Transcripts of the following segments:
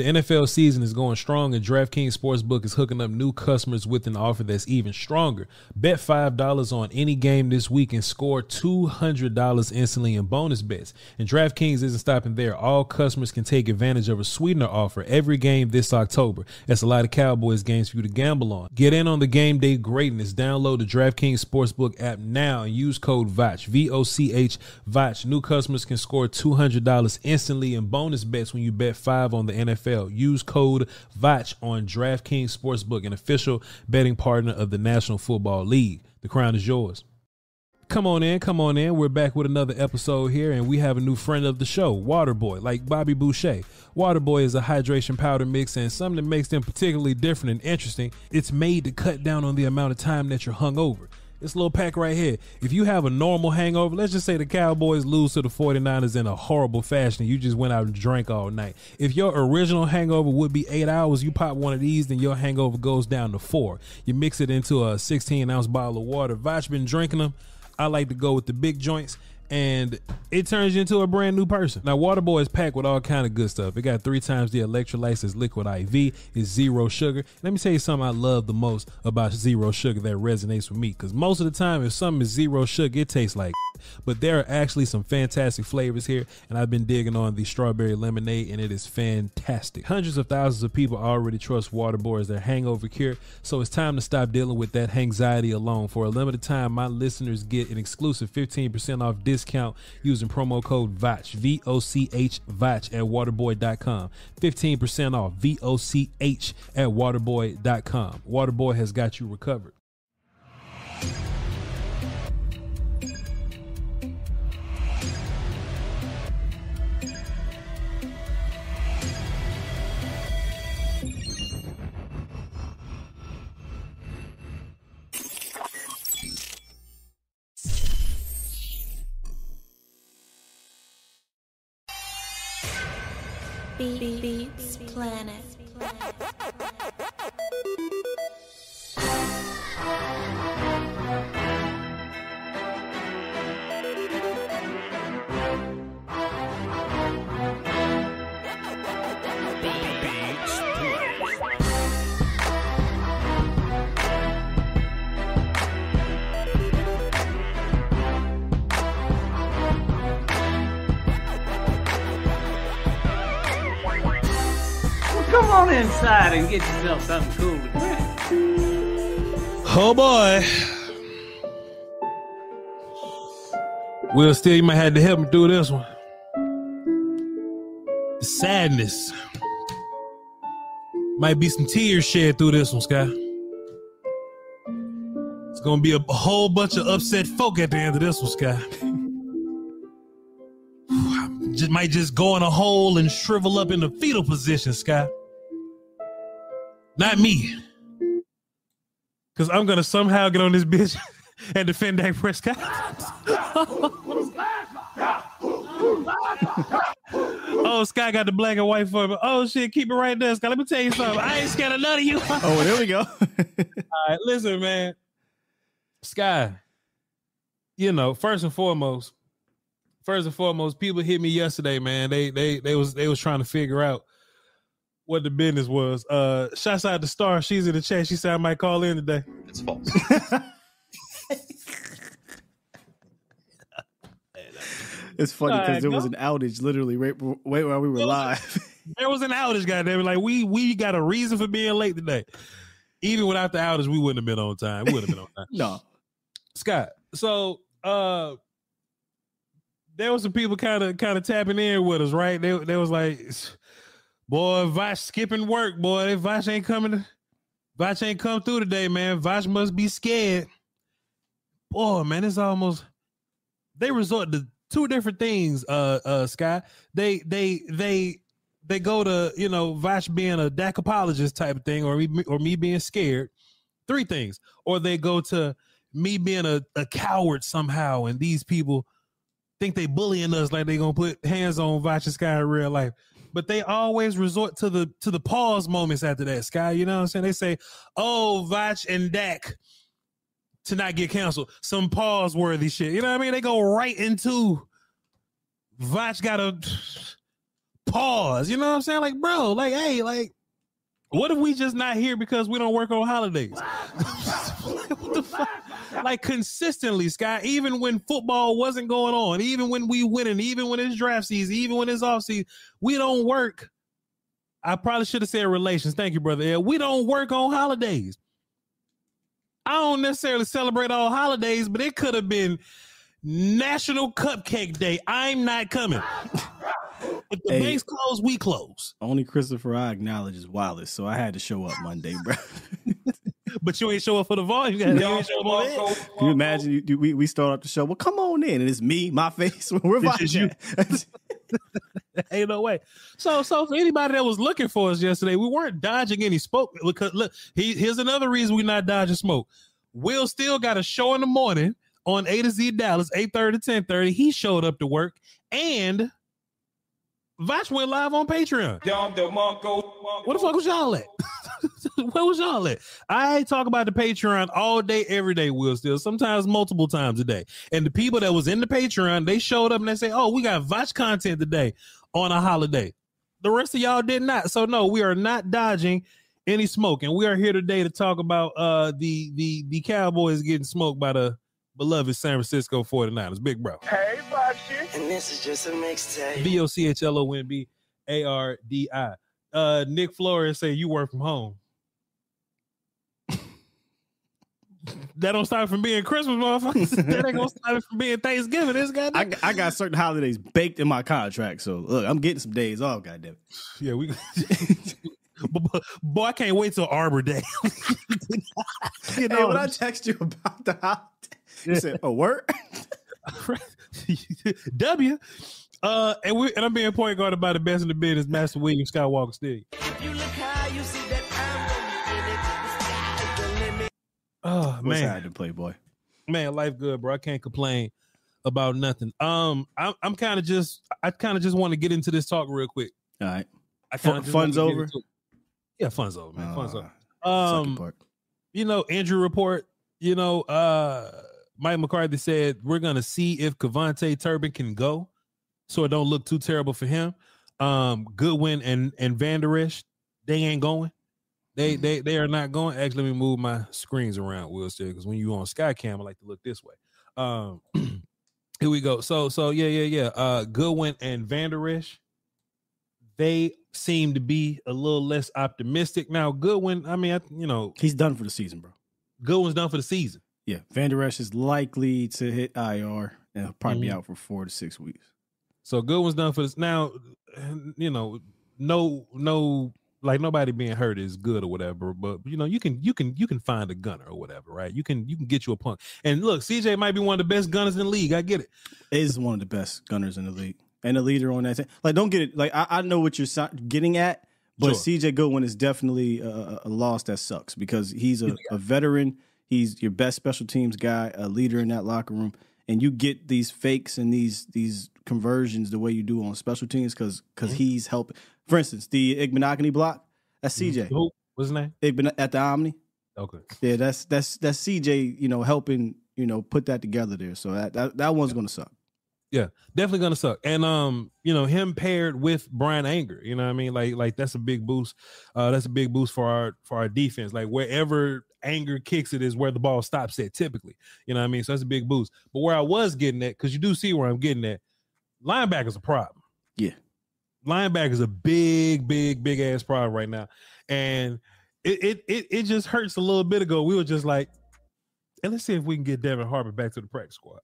The NFL season is going strong, and DraftKings Sportsbook is hooking up new customers with an offer that's even stronger. Bet $5 on any game this week and score $200 instantly in bonus bets. And DraftKings isn't stopping there. All customers can take advantage of a sweetener offer every game this October. That's a lot of Cowboys games for you to gamble on. Get in on the game day greatness. Download the DraftKings Sportsbook app now and use code VOCH, V O C H, VOCH. New customers can score $200 instantly in bonus bets when you bet 5 on the NFL. Use code VOCH on DraftKings Sportsbook, an official betting partner of the National Football League. The crown is yours. Come on in, come on in. We're back with another episode here, and we have a new friend of the show, Waterboy, like Bobby Boucher. Waterboy is a hydration powder mix, and something that makes them particularly different and interesting. It's made to cut down on the amount of time that you're hungover. This little pack right here. If you have a normal hangover, let's just say the Cowboys lose to the 49ers in a horrible fashion. You just went out and drank all night. If your original hangover would be eight hours, you pop one of these, then your hangover goes down to four. You mix it into a 16 ounce bottle of water. Voch been drinking them. I like to go with the big joints and it turns you into a brand new person. Now, Waterboy is packed with all kind of good stuff. It got three times the electrolytes as liquid IV. It's zero sugar. Let me tell you something I love the most about zero sugar that resonates with me. Because most of the time, if something is zero sugar, it tastes like. But there are actually some fantastic flavors here, and I've been digging on the strawberry lemonade, and it is fantastic. Hundreds of thousands of people already trust Waterboy as their hangover cure, so it's time to stop dealing with that anxiety alone. For a limited time, my listeners get an exclusive 15% off discount using promo code VOCH, V O C H VOCH at waterboy.com. 15% off, V O C H at waterboy.com. Waterboy has got you recovered. Beats Planet. Come on inside and get yourself something cool to drink. Oh boy. Will still you might have to help me through this one. The sadness. Might be some tears shed through this one, Sky. It's gonna be a, whole bunch of upset folk at the end of this one, Sky. just might just go in a hole and shrivel up in the fetal position, Sky. Not me. Cause I'm gonna somehow get on this bitch and defend Dak Prescott. oh, Sky got the black and white for me. Oh shit, keep it right there, Sky. Let me tell you something. I ain't scared of none of you. All Oh, there we go. right, listen, man. Sky, you know, first and foremost, first and foremost, people hit me yesterday, man. They they they was they was trying to figure out what the business was. Uh shouts out to Star. She's in the chat. She said I might call in today. It's false. it's funny because Alright, there was an outage literally right, right while we were There was live. There was an outage, goddamn. it. Like we we got a reason for being late today. Even without the outage, we wouldn't have been on time. We wouldn't have been on time. no. Scott. So uh there was some people kind of kind of tapping in with us, right? They they was like, boy, Voch skipping work, boy. Voch ain't coming. Voch ain't come through today, man. Voch must be scared. Boy, man, it's almost they resort to two different things, uh uh Sky. They they they they go to, you know, Voch being a Dak apologist type of thing, or me or me being scared. Three things. Or they go to me being a, a coward somehow, and these people think they bullying us like they gonna put hands on Voch and Sky in real life. But they always resort to the to the pause moments after that, Sky. You know what I'm saying? They say, Oh, Voch and Dak to not get canceled. Some pause worthy shit. You know what I mean? They go right into Voch gotta pause. You know what I'm saying? Like, bro, like, hey, like, what if we just not here because we don't work on holidays? what the fuck? Like consistently, Sky, even when football wasn't going on, even when we winning, even when it's draft season, even when it's off season, we don't work. I probably should have said relations. Thank you, brother. We don't work on holidays. I don't necessarily celebrate all holidays, but it could have been National Cupcake Day. I'm not coming. if the Hey. banks close, we close. Only Christopher I acknowledge is Wallace, so I had to show up Monday, bro. But you ain't show up for the volume. You, gotta- you show up. Can you imagine? You, you- we, we start up the show. Well, come on in, and it's me, my face. We're you. Ain't no way. So, so for anybody that was looking for us yesterday, we weren't dodging any smoke. Because look, he, here's another reason we're not dodging smoke. Will still got a show in the morning on A to Z Dallas, 8:30 to 10:30. He showed up to work, and Voch went live on Patreon. What the fuck was y'all at? Where was y'all at? I talk about the Patreon all day, every day, Will still, sometimes multiple times a day. And the people that was in the Patreon, they showed up and they say, Oh, we got Voch content today on a holiday. The rest of y'all did not. So no, we are not dodging any smoke. And we are here today to talk about uh the the the Cowboys getting smoked by the beloved San Francisco 49ers. Big bro. Hey, Bashi. And this is just a mixtape. B O C H L O N B A R D I. Uh, Nick Flores say you work from home. that don't stop from being Christmas, motherfuckers. that ain't gonna stop it from being Thanksgiving. This guy, I, I got certain holidays baked in my contract, so look, I'm getting some days off. Goddamn. yeah, we. But- but- Boy, I can't wait till Arbor Day. you Hey, know, when I text you about the holiday, you said, "A word." W. Uh, and we and I'm being point guarded by the best in the business, Master William Skywalker Stadium. You look high, you see that I'm gonna be in it. The sky is the limit. Oh What's man, man, life good, bro. I can't complain about nothing. Um, I'm I'm kind of just I kind of just want to get into this talk real quick. All right. I Fun- fun's over? Yeah, fun's over, man. fun's Uh, over. Um, you know, injury report. You know, uh, Mike McCarthy said we're gonna see if KaVontae Turpin can go, so it don't look too terrible for him. Um, Goodwin and and Vander Esch, they ain't going. They they they are not going. Actually, let me move my screens around, Will still, because when you on Skycam, I like to look this way. Um, here we go. So so yeah yeah yeah. Uh, Goodwin and Vander Esch, they seem to be a little less optimistic now. Goodwin, I mean, I, you know, He's done for the season, bro. Goodwin's done for the season. Yeah, Vander Esch is likely to hit IR and he'll probably be Mhm. out for four to six weeks. So Goodwin's done for this. Now, you know, no, no, like nobody being hurt is good or whatever. But you know, you can, you can, you can find a gunner or whatever, right? You can, you can get you a punk. And look, CJ might be one of the best gunners in the league. I get it. Is one of the best gunners in the league and a leader on that team. Like, don't get it. Like, I, I know what you're so- getting at, but Sure. CJ Goodwin is definitely a, a loss that sucks because he's a, a veteran. He's your best special teams guy, a leader in that locker room, and you get these fakes and these these conversions the way you do on special teams because because he's helping. For instance, the Igbinoghene block. That's CJ. Who? What's his name? Igben- at the Omni. Okay. Yeah, that's that's that's CJ. You know, helping you know put that together there. So that that, that one's gonna suck. Yeah, definitely gonna suck. And um, you know, him paired with Bryan Anger, you know what I mean? Like, like that's a big boost. Uh, that's a big boost for our for our defense. Like wherever Anger kicks it is where the ball stops at typically. You know what I mean? So that's a big boost. But where I was getting at, because you do see where I'm getting at, linebacker's a problem. Yeah. Linebacker's a big, big, big ass problem right now. And it it it, it just hurts a little bit ago. We were just like, and let's see if we can get Devin Harper back to the practice squad.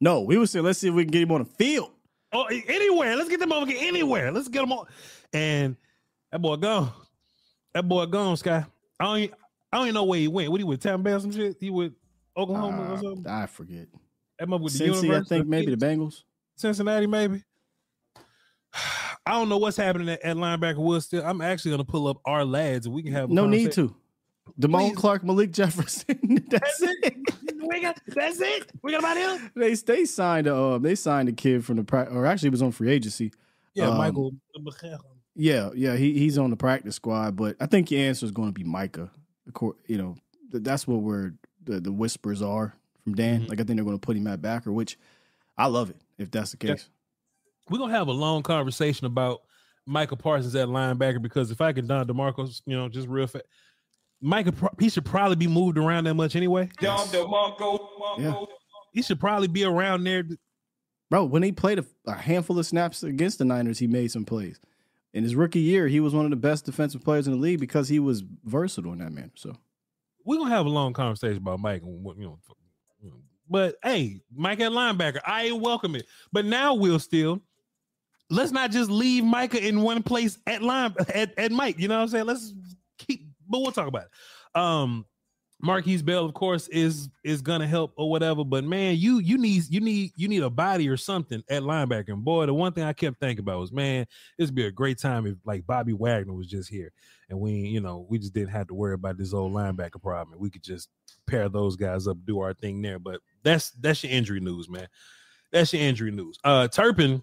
No, we were saying let's see if we can get him on the field. Oh, anywhere. Let's get them over anywhere. Let's get them on. And that boy gone. That boy gone, Sky. I don't. I don't even know where he went. What he with Tampa Bay or some shit? He with Oklahoma or Uh, something? I forget. That mother with the Cincy, I think maybe the Bengals. Cincinnati, maybe. I don't know what's happening at, at linebacker. Will still. I'm actually gonna pull up our lads and we can have a No need to. Damone. Clark, Malik Jefferson. That's, That's it. we got. That's it. We got about him. They they signed uh they signed a kid from the or actually it was on free agency. Yeah, Um, Michael. Yeah, yeah, he he's on the practice squad, but I think your answer is going to be Micah. Of course, you know that's what we're the, the whispers are from Dan. Mm-hmm. Like I think they're going to put him at backer, which I love it if that's the Yeah. case. we're gonna have a long conversation about Micah Parsons at linebacker because if I can Don Demarcos, you know, just real fast, Micah he should probably be moved around that much anyway. Yeah, He should probably be around there. bro. When he played a, a handful of snaps against the Niners, he made some plays. In his rookie year, he was one of the best defensive players in the league because he was versatile in that manner. So We're gonna have a long conversation about Mike and you know. But hey, Mike at linebacker, I welcome it. But now we'll still let's not just leave Micah in one place at line at, at Mike. You know what I'm saying? Let's keep but we'll talk about it. Um Markquese Bell, of course, is is gonna help or whatever. But man, you you need you need you need a body or something at linebacker. And boy, the one thing I kept thinking about was, man, this would be a great time if like Bobby Wagner was just here, and we you know we just didn't have to worry about this old linebacker problem. We could just pair those guys up, do our thing there. But that's that's your injury news, man. That's your injury news. Uh, Turpin,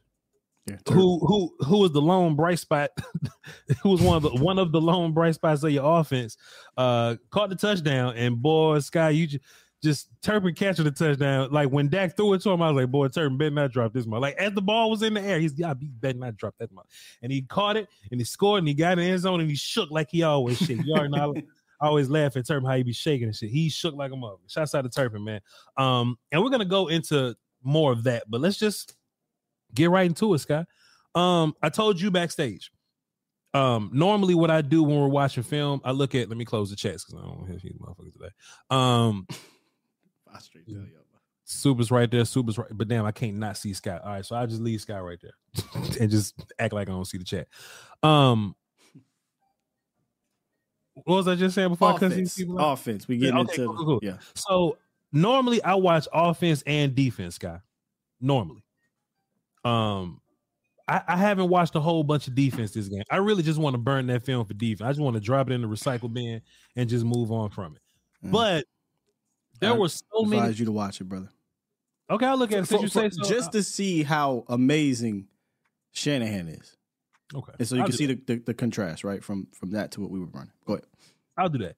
yeah, who who who was the lone bright spot? Who was one of the one of the lone bright spots of your offense? Uh caught the touchdown and boy sky you just just Turpin catching the touchdown. Like when Dak threw it to him I was like boy Turpin better not drop this one like as the ball was in the air he's yeah he better not drop that one and he caught it and he scored and he got in the end zone and he shook like he always shake. You already know I always laugh at Turpin how he be shaking and shit. He shook like a mother shouts out to Turpin man. Um and we're gonna go into more of that but let's just get right into it, Scott. Um, I told you backstage. Um, normally what I do when we're watching film, I look at let me close the chats because I don't want to hear these motherfuckers today. Um I. Super's right there, Super's right, but damn, I can't not see Scott. All right, so I just leave Scott right there and just act like I don't see the chat. Um what was I just saying before I Offense, people out? offense. We Yeah, getting okay, into cool, cool, cool. yeah. So normally I watch offense and defense, guy. Normally. Um I, I haven't watched a whole bunch of defense this game. I really just want to burn that film for defense. I just want to drop it in the recycle bin and just move on from it. Mm. But there I were so Advise many. you to watch it, brother. Okay, I'll look at it. For- you say so, just to see how amazing Shanahan is, okay, and so you I'll can see the, the, the contrast right from from that to what we were running. Go ahead. I'll do that.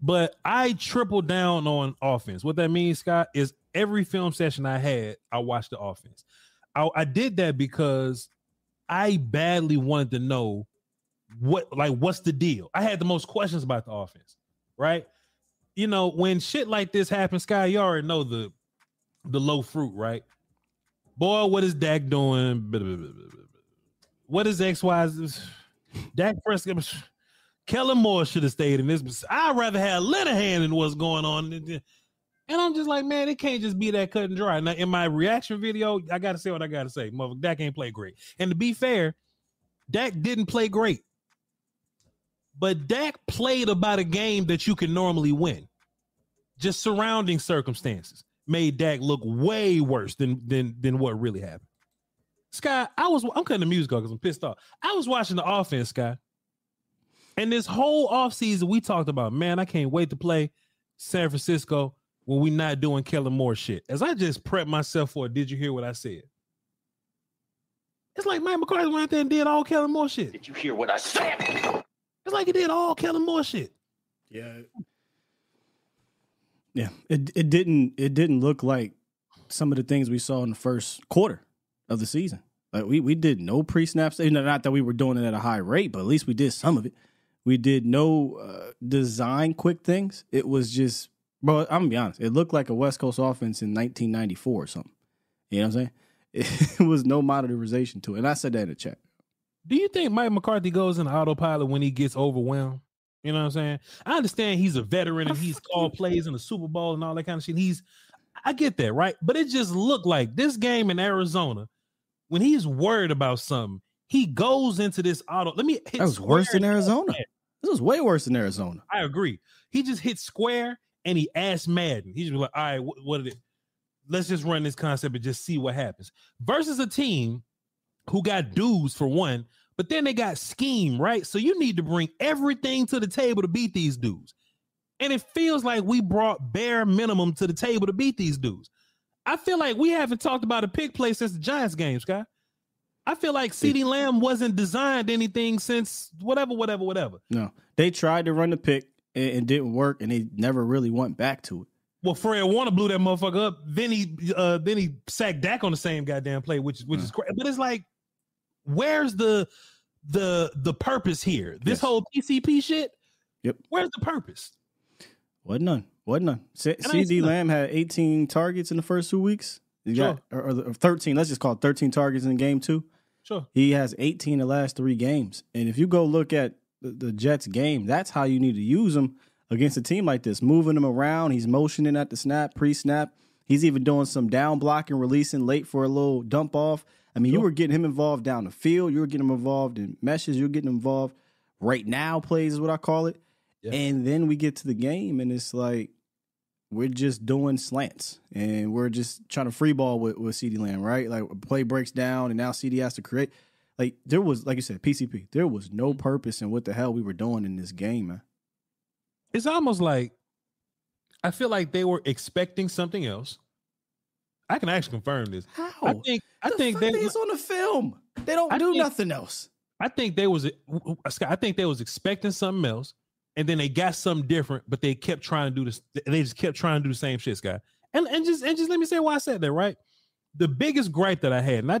But I triple down on offense. What that means, Scott, is every film session I had, I watched the offense. I, I did that because I badly wanted to know what, like, what's the deal. I had the most questions about the offense, right? You know, when shit like this happens, Sky, you already know the the low fruit, right? Boy, what is Dak doing? What is X Y? Z? Dak Prescott. Kellen Moore should have stayed in this. I'd rather have Linehan than what's going on. And I'm just like, man, it can't just be that cut and dry. Now, in my reaction video, I got to say what I got to say. Mother, Dak ain't play great. And to be fair, Dak didn't play great. But Dak played about a game that you can normally win. Just surrounding circumstances made Dak look way worse than than than what really happened. Sky, I was I'm cutting the music off because I'm pissed off. I was watching the offense, Sky. And this whole offseason, we talked about, man, I can't wait to play San Francisco. When we not doing Kellen Moore shit. As I just prep myself for it, did you hear what I said? It's like Mike McCarthy went out there and did all Kellen Moore shit. Did you hear what I said? It's like he did all Kellen Moore shit. Yeah. Yeah. It it didn't it didn't look like some of the things we saw in the first quarter of the season. Like we we did no pre snaps. Not that we were doing it at a high rate, but at least we did some of it. We did no uh, design quick things. It was just, bro. I'm gonna be honest. It looked like a West Coast offense in 1994 or something. You know what I'm saying? It, was no modernization to it. And I said that in the chat. Do you think Mike McCarthy goes in autopilot when he gets overwhelmed? You know what I'm saying? I understand he's a veteran and he's called plays in the Super Bowl and all that kind of shit. He's, I get that, right? But it just looked like this game in Arizona, when he's worried about something, he goes into this auto. Let me. That was worse than Arizona. This was way worse than Arizona. I agree. He just hit square and he asked Madden. He's like, all right, what, what it? Let's just run this concept and just see what happens. Versus a team who got dudes for one, but then they got scheme, right? So you need to bring everything to the table to beat these dudes. And it feels like we brought bare minimum to the table to beat these dudes. I feel like we haven't talked about a pick play since the Giants game, Scott. I feel like CeeDee Lamb wasn't designed anything since whatever, whatever, whatever. No, they tried to run the pick and it didn't work, and they never really went back to it. Well, Fred Warner blew that motherfucker up. Then he, uh, then he sacked Dak on the same goddamn play, which which is crazy. But it's like, where's the the the purpose here? This yes. whole PCP shit. Yep. Where's the purpose? Wasn't none. Wasn't none. C- CeeDee Lamb had 18 targets in the first two weeks. He sure. got or, or 13. Let's just call it 13 targets in game two. Sure. He has 18 the last three games. And if you go look at the, the Jets game, that's how you need to use him against a team like this. Moving him around, he's motioning at the snap, pre-snap. He's even doing some down blocking, releasing late for a little dump off. I mean, sure. you were getting him involved down the field. You were getting him involved in meshes. You're getting involved right now plays is what I call it. Yeah. And then we get to the game, and it's like we're just doing slants and we're just trying to free ball with, with CeeDee Lamb, right? Like play breaks down and now CeeDee has to create. Like there was, like you said, PCP. There was no mm-hmm. purpose in what the hell we were doing in this game, man. It's almost like I feel like they were expecting something else. I can actually confirm this. How? I think I the think they on the film. They don't I do think, nothing else. I think they was I think they was expecting something else and then they got something different, but they kept trying to do this. They just kept trying to do the same shit, Scott. And and just and just let me say why I said that, right? The biggest gripe that I had, not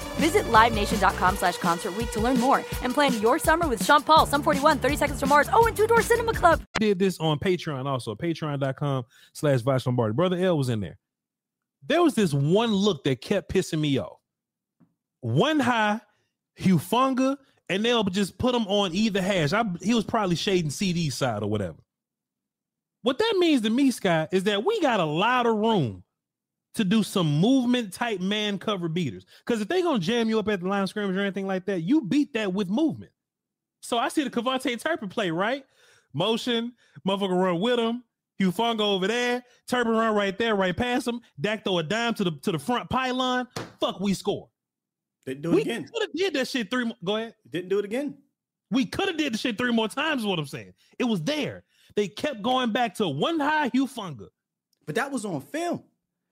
Visit LiveNation.com slash Concert to learn more and plan your summer with Sean Paul, Sum 41, 30 Seconds to Mars, oh, and Two Door Cinema Club. did this on Patreon also, patreon.com slash Voch Lombardi. Brother L was in there. There was this one look that kept pissing me off. One high, Hufanga, and they'll just put him on either hash. I, he was probably shading CeeDee side or whatever. What that means to me, Scott, is that we got a lot of room to do some movement type man cover beaters. Because if they gonna jam you up at the line of scrimmage or anything like that, you beat that with movement. So I see the KaVontae Turpin play, right? Motion, motherfucker run with him. Hufanga over there, Turpin run right there, right past him. Dak throw a dime to the to the front pylon. Fuck, we score. Didn't do it we again. could have did that shit three. More, go ahead. Didn't do it again. We could have did the shit three more times. Is what I'm saying. It was there. They kept going back to one high Hufanga. But that was on film.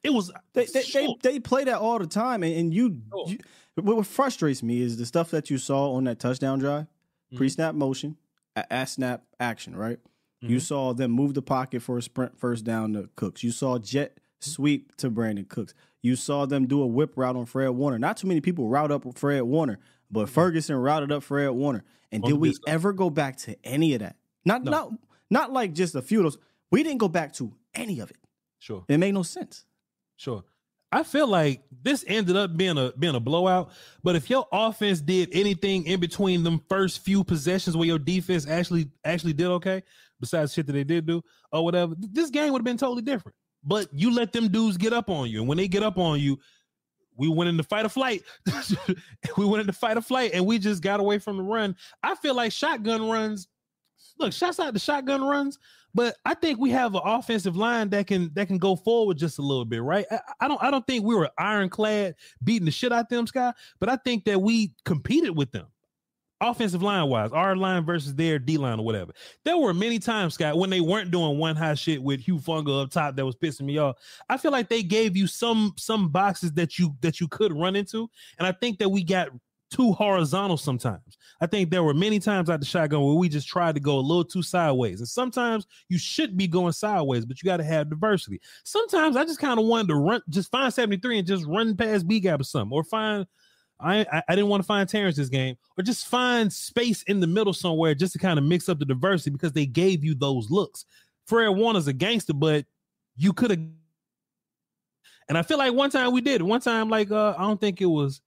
It was they they, they, they play that all the time, and, and you, you. What frustrates me is the stuff that you saw on that touchdown drive, mm-hmm. pre-snap motion, at snap action. Right, you Mhm. saw them move the pocket for a sprint first down to Cooks. You saw jet mm-hmm. sweep to Brandin Cooks. You saw them do a whip route on Fred Warner. Not too many people route up Fred Warner, but mm-hmm. Ferguson routed up Fred Warner. And On did we ever go back to any of that? Not No. not not like just a few of those. We didn't go back to any of it. Sure. It made no sense. Sure. I feel like this ended up being a being a blowout. But if your offense did anything in between them first few possessions where your defense actually actually did okay, besides shit that they did do or whatever, th- this game would have been totally different. But you let them dudes get up on you, and when they get up on you, we went into fight or flight. we went into fight or flight, and we just got away from the run. I feel like shotgun runs. Look, shots out the shotgun runs, but I think we have an offensive line that can that can go forward just a little bit, right? I, I don't I don't think we were ironclad beating the shit out of them, Scott, but I think that we competed with them. Offensive line wise, our line versus their D line or whatever. There were many times, Scott, when they weren't doing one high shit with Hufanga up top that was pissing me off. I feel like they gave you some some boxes that you that you could run into, and I think that we got too horizontal sometimes. I think there were many times out the shotgun where we just tried to go a little too sideways. And sometimes you should be going sideways, but you got to have diversity. Sometimes I just kind of wanted to run, just find 73 and just run past B gap or something, or find. I, I didn't want to find Terrence this game, or just find space in the middle somewhere just to kind of mix up the diversity because they gave you those looks. Fred Warner's a gangster, but you could have. And I feel like one time we did. One time, like uh, I don't think it was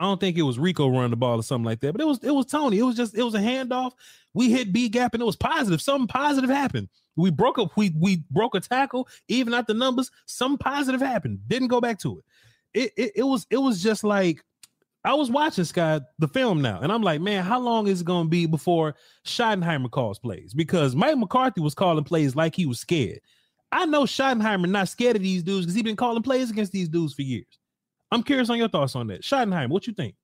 I don't think it was Rico running the ball or something like that, but it was it was Tony. It was just it was a handoff. We hit B gap and it was positive. Something positive happened. We broke up. We we broke a tackle. Even at the numbers, some positive happened. Didn't go back to it. It it, it was it was just like I was watching Sky the film now, and I'm like, man, how long is it going to be before Schottenheimer calls plays? Because Mike McCarthy was calling plays like he was scared. I know Schottenheimer not scared of these dudes because he's been calling plays against these dudes for years. I'm curious on your thoughts on that. Schottenheimer, what you think?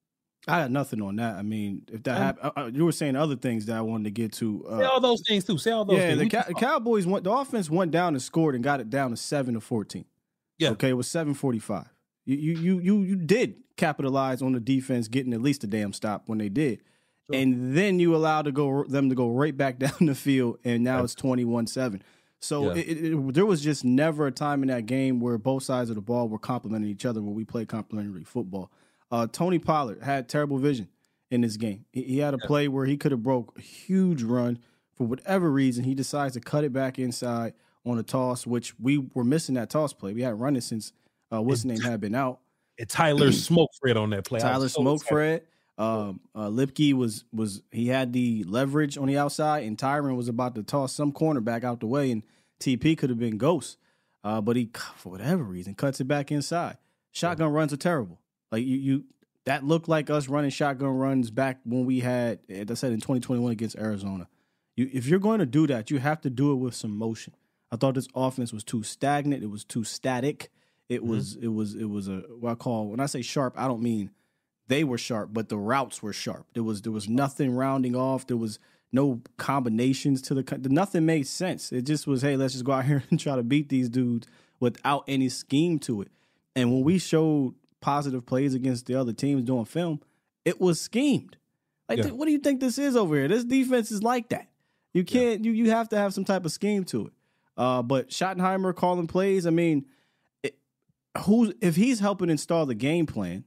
I got nothing on that. I mean, if that Um, happened, uh, uh, you were saying other things that I wanted to get to. Uh, Say all those things too. Say all those yeah, things. the just- Cowboys went. The offense went down and scored and got it down to seven to fourteen. Yeah. Okay, it was seven forty five. You you you you you did capitalize on the defense getting at least a damn stop when they did, and then you allowed to go them to go right back down the field, and now it's twenty one seven. So Yeah. it, it, there was just never a time in that game where both sides of the ball were complimenting each other when we played complementary football. Uh, Tony Pollard had terrible vision in this game. He, he had a play where he could have broke a huge run for whatever reason. He decides to cut it back inside on a toss, which we were missing that toss play. We had running since uh, what's his name had been out. And Tyler Smoke Fred on that play. Tyler so Smoke excited. Fred. Um, uh, Lipke was was he had the leverage on the outside, and Tyron was about to toss some cornerback out the way, and TP could have been ghost, uh, but he for whatever reason cuts it back inside. Shotgun runs are terrible. Like you, you that looked like us running shotgun runs back when we had, as I said in 2021 against Arizona. You, if you're going to do that, you have to do it with some motion. I thought this offense was too stagnant. It was too static. It was it was it was a what I call when I say sharp, I don't mean they were sharp, but the routes were sharp. There was there was nothing rounding off. There was no combinations to the nothing made sense. It just was hey, let's just go out here and try to beat these dudes without any scheme to it. And when we showed positive plays against the other teams doing film, it was schemed. Like, Yeah. th- what do you think this is over here? This defense is like that. You can't. You you have to have some type of scheme to it. Uh, but Schottenheimer calling plays. I mean, it, who's if he's helping install the game plan,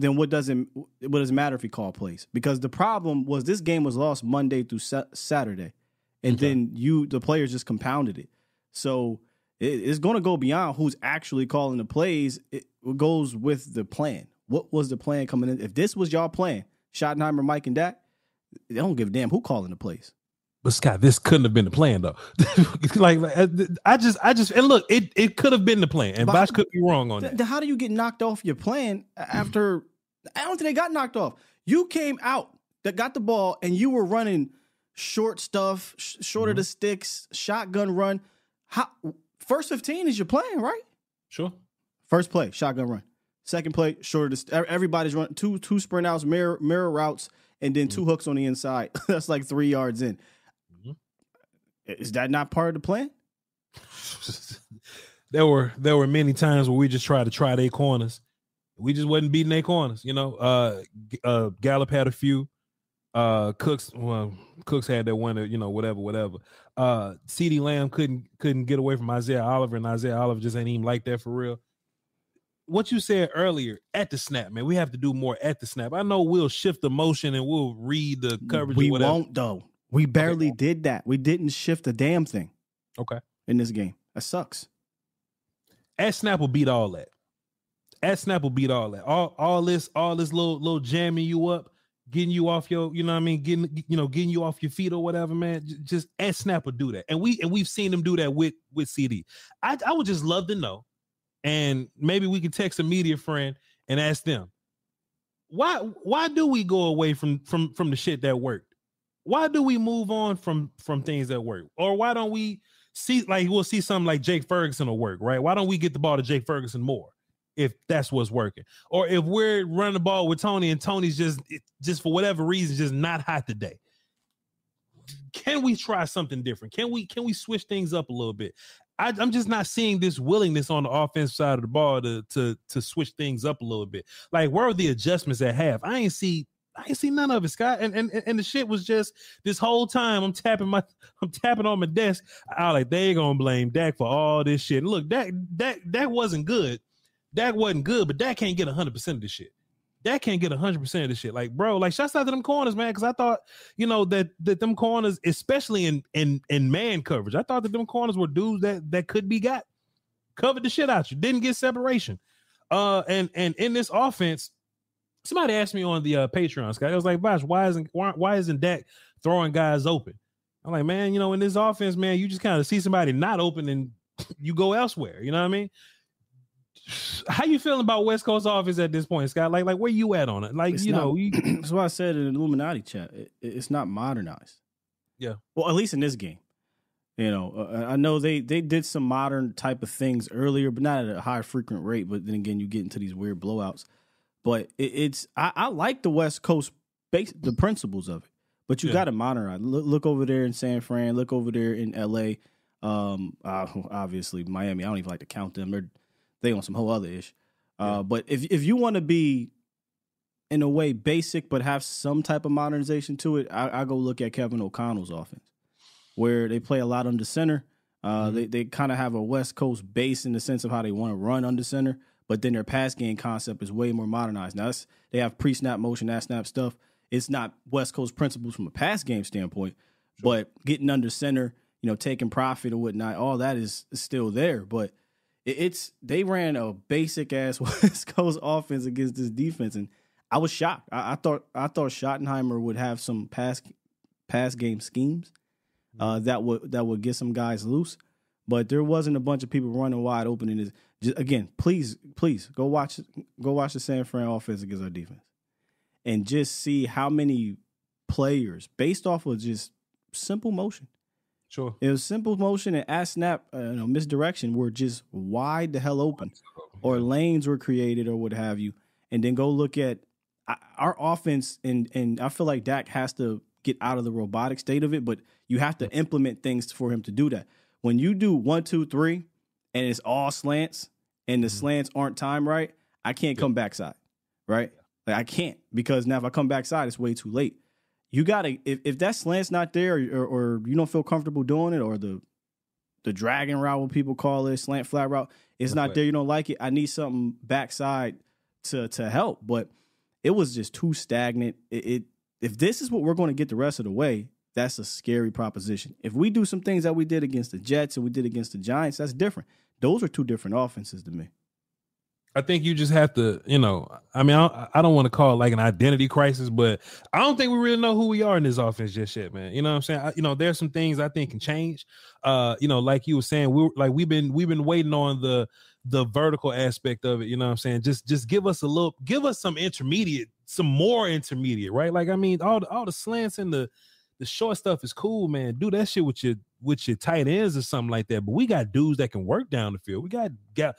then what doesn't what does it matter if he call plays? Because the problem was this game was lost Monday through sa- Saturday, and then you the players just compounded it. So it, it's going to go beyond who's actually calling the plays. It goes with the plan. What was the plan coming in? If this was y'all plan, Schottenheimer, Mike, and Dak, they don't give a damn who calling the plays. But Scott, this couldn't have been the plan though. like, like, I just, I just, and look, it it could have been the plan, and Voch could be wrong on Th- that. how do you get knocked off your plan after? I don't think they got knocked off. You came out that got the ball and you were running short stuff, sh- short Mm-hmm. of the sticks, shotgun run. How first fifteen is your plan, right? Sure. First play, shotgun run. Second play, short of the everybody's running two two sprint outs, mirror mirror routes, and then Mm-hmm. two hooks on the inside. That's like three yards in. Is that not part of the plan? there were there were many times where we just tried to try their corners. We just wasn't beating their corners. You know, uh, uh, Gallup had a few. Uh, Cooks, well, Cooks had that one. You know, whatever, whatever. Uh, CeeDee Lamb couldn't couldn't get away from Isaiah Oliver, and Isaiah Oliver just ain't even like that for real. What you said earlier at the snap, man, we have to do more at the snap. I know we'll shift the motion and we'll read the coverage. We won't though. We barely did that. We didn't shift a damn thing Okay. in this game. That sucks. at snap will beat all that. At snap will beat all that. All all this all this little little jamming you up, getting you off your you know what I mean getting you know getting you off your feet or whatever man. Just at snap will do that, and we and we've seen them do that with with CeeDee. I I would just love to know, and maybe we could text a media friend and ask them why why do we go away from from from the shit that worked? Why do we move on from from things that work? Or why don't we see like we'll see something like Jake Ferguson will work, right? Why don't we get the ball to Jake Ferguson more if that's what's working? Or if we're running the ball with Tony and Tony's just just for whatever reason just not hot today. Can we try something different? Can we can we switch things up a little bit? I, I'm just not seeing this willingness on the offensive side of the ball to to to switch things up a little bit. Like where are the adjustments at half? I ain't see I ain't see none of it, Scott. And and and the shit was just this whole time I'm tapping my I'm tapping on my desk. I like they gonna blame Dak for all this shit. Look, Dak Dak Dak wasn't good. Dak wasn't good, but Dak can't get 100 percent of this shit. Dak can't get 100 percent of this shit. Like bro, like shouts out to them corners, man. Because I thought you know that that them corners, especially in in in man coverage, I thought that them corners were dudes that that could be got covered the shit out you. Didn't get separation. Uh, and and in this offense, somebody asked me on the uh, Patreon, Scott. I was like, Voch, why isn't why, why isn't Dak throwing guys open? I'm like, man, you know, in this offense, man, you just kind of see somebody not open and you go elsewhere. You know what I mean? How you feeling about West Coast offense at this point, Scott? Like, like where you at on it? Like, It's you not- know, you, that's why I said in the Illuminati chat. It, it's not modernized. yeah, Well, at least in this game. You know, uh, I know they they did some modern type of things earlier, but not at a high frequent rate. But then again, you get into these weird blowouts. But it, it's I, I like the West Coast base, the principles of it. But you Yeah. got to modernize. Look, look over there in San Fran. Look over there in L.A. Um, uh, obviously Miami. I don't even like to count them. They're they on some whole other ish. Uh, but if if you want to be in a way basic but have some type of modernization to it, I, I go look at Kevin O'Connell's offense, where they play a lot under center. Uh, They they kind of have a West Coast base in the sense of how they want to run under center, but then their pass game concept is way more modernized. Now that's, they have pre snap motion, that snap stuff. It's not West Coast principles from a pass game standpoint, but getting under center, you know, taking profit or whatnot, all that is, is still there. But it's they ran a basic ass West Coast offense against this defense, and I was shocked. I, I thought I thought Schottenheimer would have some pass pass game schemes uh, that would that would get some guys loose, but there wasn't a bunch of people running wide open. In this, just, again, please, please go watch go watch the San Fran offense against our defense, and just see how many players based off of just simple motion Sure. It was simple motion and at snap, uh, you know, misdirection were just wide the hell open, or lanes were created or what have you. And then go look at our offense, and and I feel like Dak has to get out of the robotic state of it, but you have to implement things for him to do that. When you do one, two, three, and it's all slants, and the mm-hmm. slants aren't timed right, I can't come backside, right? Like I can't because now if I come backside, it's way too late. You gotta if, if that slant's not there, or, or you don't feel comfortable doing it, or the the dragon route, what people call it, slant flat route, it's not there. You don't like it. I need something backside to to help, but it was just too stagnant. It, it if this is what we're going to get the rest of the way, that's a scary proposition. If we do some things that we did against the Jets and we did against the Giants, that's different. Those are two different offenses to me. I think you just have to, you know, I mean, I, I don't want to call it like an identity crisis, but I don't think we really know who we are in this offense just yet, man. You know what I'm saying? I, you know, there's some things I think can change. Uh, you know, like you were saying, we were like we've been we've been waiting on the the vertical aspect of it. You know what I'm saying? Just just give us a little, give us some intermediate, some more intermediate, right? Like I mean, all the all the slants and the the short stuff is cool, man. Do that shit with your with your tight ends or something like that. But we got dudes that can work down the field. We got got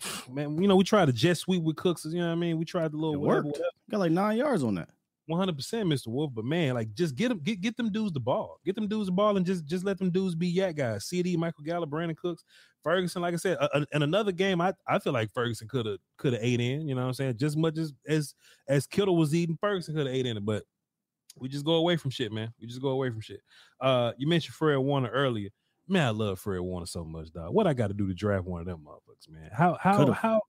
man, you know, we tried to jet sweep with Cooks, you know what I mean? We tried the little It whatever, worked. Got like nine yards on that. One hundred percent, Mr. Wolf. But man, like just get them, get get them dudes the ball, get them dudes the ball, and just just let them dudes be YAC guys. CeeDee, Michael Gallup, Brandin Cooks, Ferguson. Like I said, uh, and another game, I I feel like Ferguson could have could have ate in. You know what I'm saying? Just much as as as Kittle was eating, Ferguson could have ate in it, but. We just go away from shit, man. We just go away from shit. Uh, you mentioned Fred Warner earlier. Man, I love Fred Warner so much, dog. What I got to do to draft one of them motherfuckers, man? How how Could've. how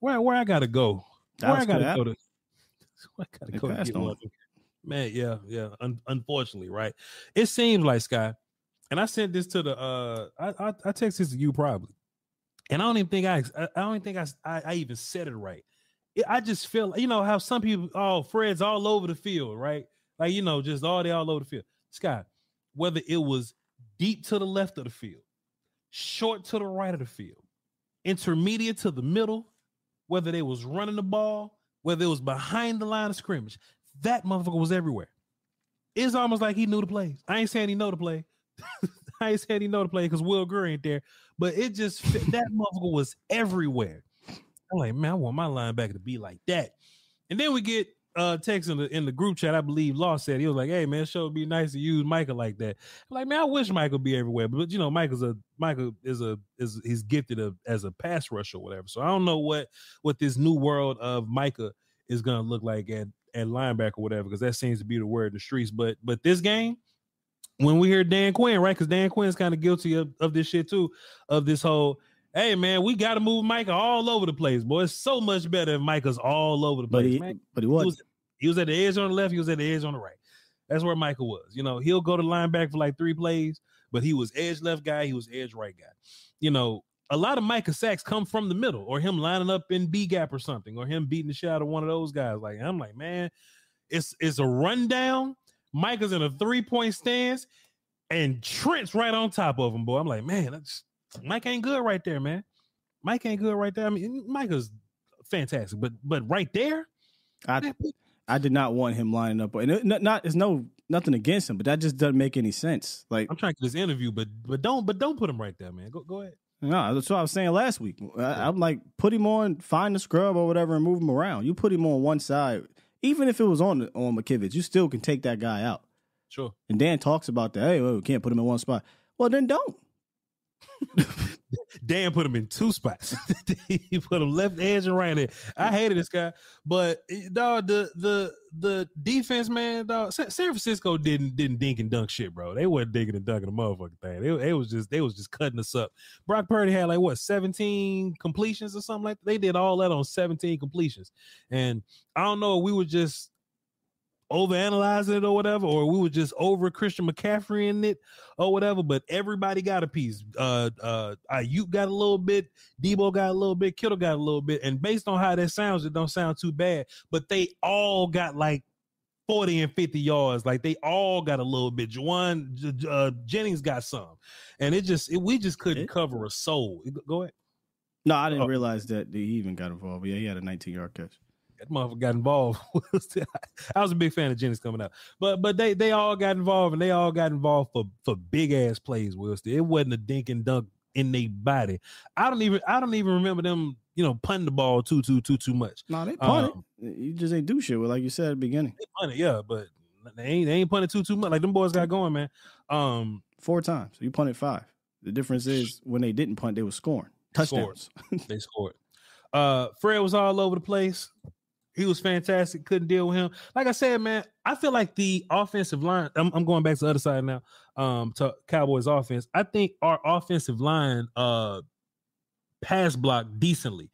where where I gotta go? Where I gotta go to? Where I gotta They go to passed get on one? Man, yeah, yeah. Un- unfortunately, right? It seems like Sky, and I sent this to the uh, I I, I text this to you probably, and I don't even think I I I don't even think I I, I even said it right. I just feel you know how some people oh Fred's all over the field, right? Like you know just all day all over the field. Scott, whether it was deep to the left of the field, short to the right of the field, intermediate to the middle, whether they was running the ball, whether it was behind the line of scrimmage, that motherfucker was everywhere. It's almost like he knew the plays. I ain't saying he know the play. I ain't saying he know the play because Will Gurr ain't there, but it just that motherfucker was everywhere. I'm like, man, I want my linebacker to be like that. And then we get uh text in the in the group chat. I believe Law said he was like, "Hey man, sure would be nice to use Micah like that." Like, man, I wish Micah be everywhere, but you know, Micah's a Michael is a is he's gifted a, as a pass rusher or whatever. So I don't know what what this new world of Micah is gonna look like at at linebacker or whatever, because that seems to be the word in the streets. But but this game, when we hear Dan Quinn, right? Because Dan Quinn's kind of guilty of, of this shit too, of this whole. Hey man, we got to move Micah all over the place, boy. It's so much better if Micah's all over the place. But he, man. but he was. He was at the edge on the left, he was at the edge on the right. That's where Micah was. You know, he'll go to linebacker for like three plays, but he was edge left guy, he was edge right guy. You know, a lot of Micah sacks come from the middle, or him lining up in B gap or something, or him beating the shit out of one of those guys. Like I'm like, man, it's it's a rundown. Micah's in a three point stance, and Trent's right on top of him, boy. I'm like, man, that's Mike ain't good right there, man. Mike ain't good right there. I mean, Micah's fantastic, but but right there, I I did not want him lining up, and it, not, not it's no nothing against him, but that just doesn't make any sense. Like I'm trying to get this interview, but but don't but don't put him right there, man. Go go ahead. No, that's what I was saying last week. I, I'm like, put him on, find the scrub or whatever, and move him around. You put him on one side, even if it was on on McKivitz, you still can take that guy out. Sure. And Dan talks about that. Hey, well, we can't put him in one spot. Well, then don't. Dan put him in two spots. he put him left edge and right edge. I hated this guy, but dog, the the the defense, man, dog. San Francisco didn't didn't dink and dunk shit, bro. They wasn't dinking and dunking the motherfucking thing. They, they was just they was just cutting us up. Brock Purdy had like what seventeen completions or something like that. They did all that on seventeen completions, and I don't know. We were just overanalyzing it or whatever, or we were just over Christian McCaffrey in it or whatever. But everybody got a piece. Uh, uh, Aiyuk got a little bit, Deebo got a little bit, Kittle got a little bit, and based on how that sounds, it don't sound too bad. But they all got like. 40 and 50 yards, like they all got a little bit. Jauan uh, Jennings got some, and it just it, we just couldn't cover a soul. Go ahead. No, I didn't Oh. realize that he even got involved. Yeah, he had a 19 yard catch. That motherfucker got involved. I was a big fan of Jennings coming out, but but they they all got involved and they all got involved for for big ass plays. Will it wasn't a dink and dunk in their body. I don't even I don't even remember them you know punting the ball too too too too much. No, they punted. Um, you just ain't do shit with like you said at the beginning. They punted, yeah, but they ain't they ain't punted too too much. Like them boys got going, man. Um, four times. You punted five. The difference is when they didn't punt, they were scoring touchdowns. Scored. they scored. Uh, Fred was all over the place. He was fantastic. Couldn't deal with him. Like I said, man, I feel like the offensive line. I'm, I'm going back to the other side now. Um, to Cowboys offense. I think our offensive line uh pass block decently,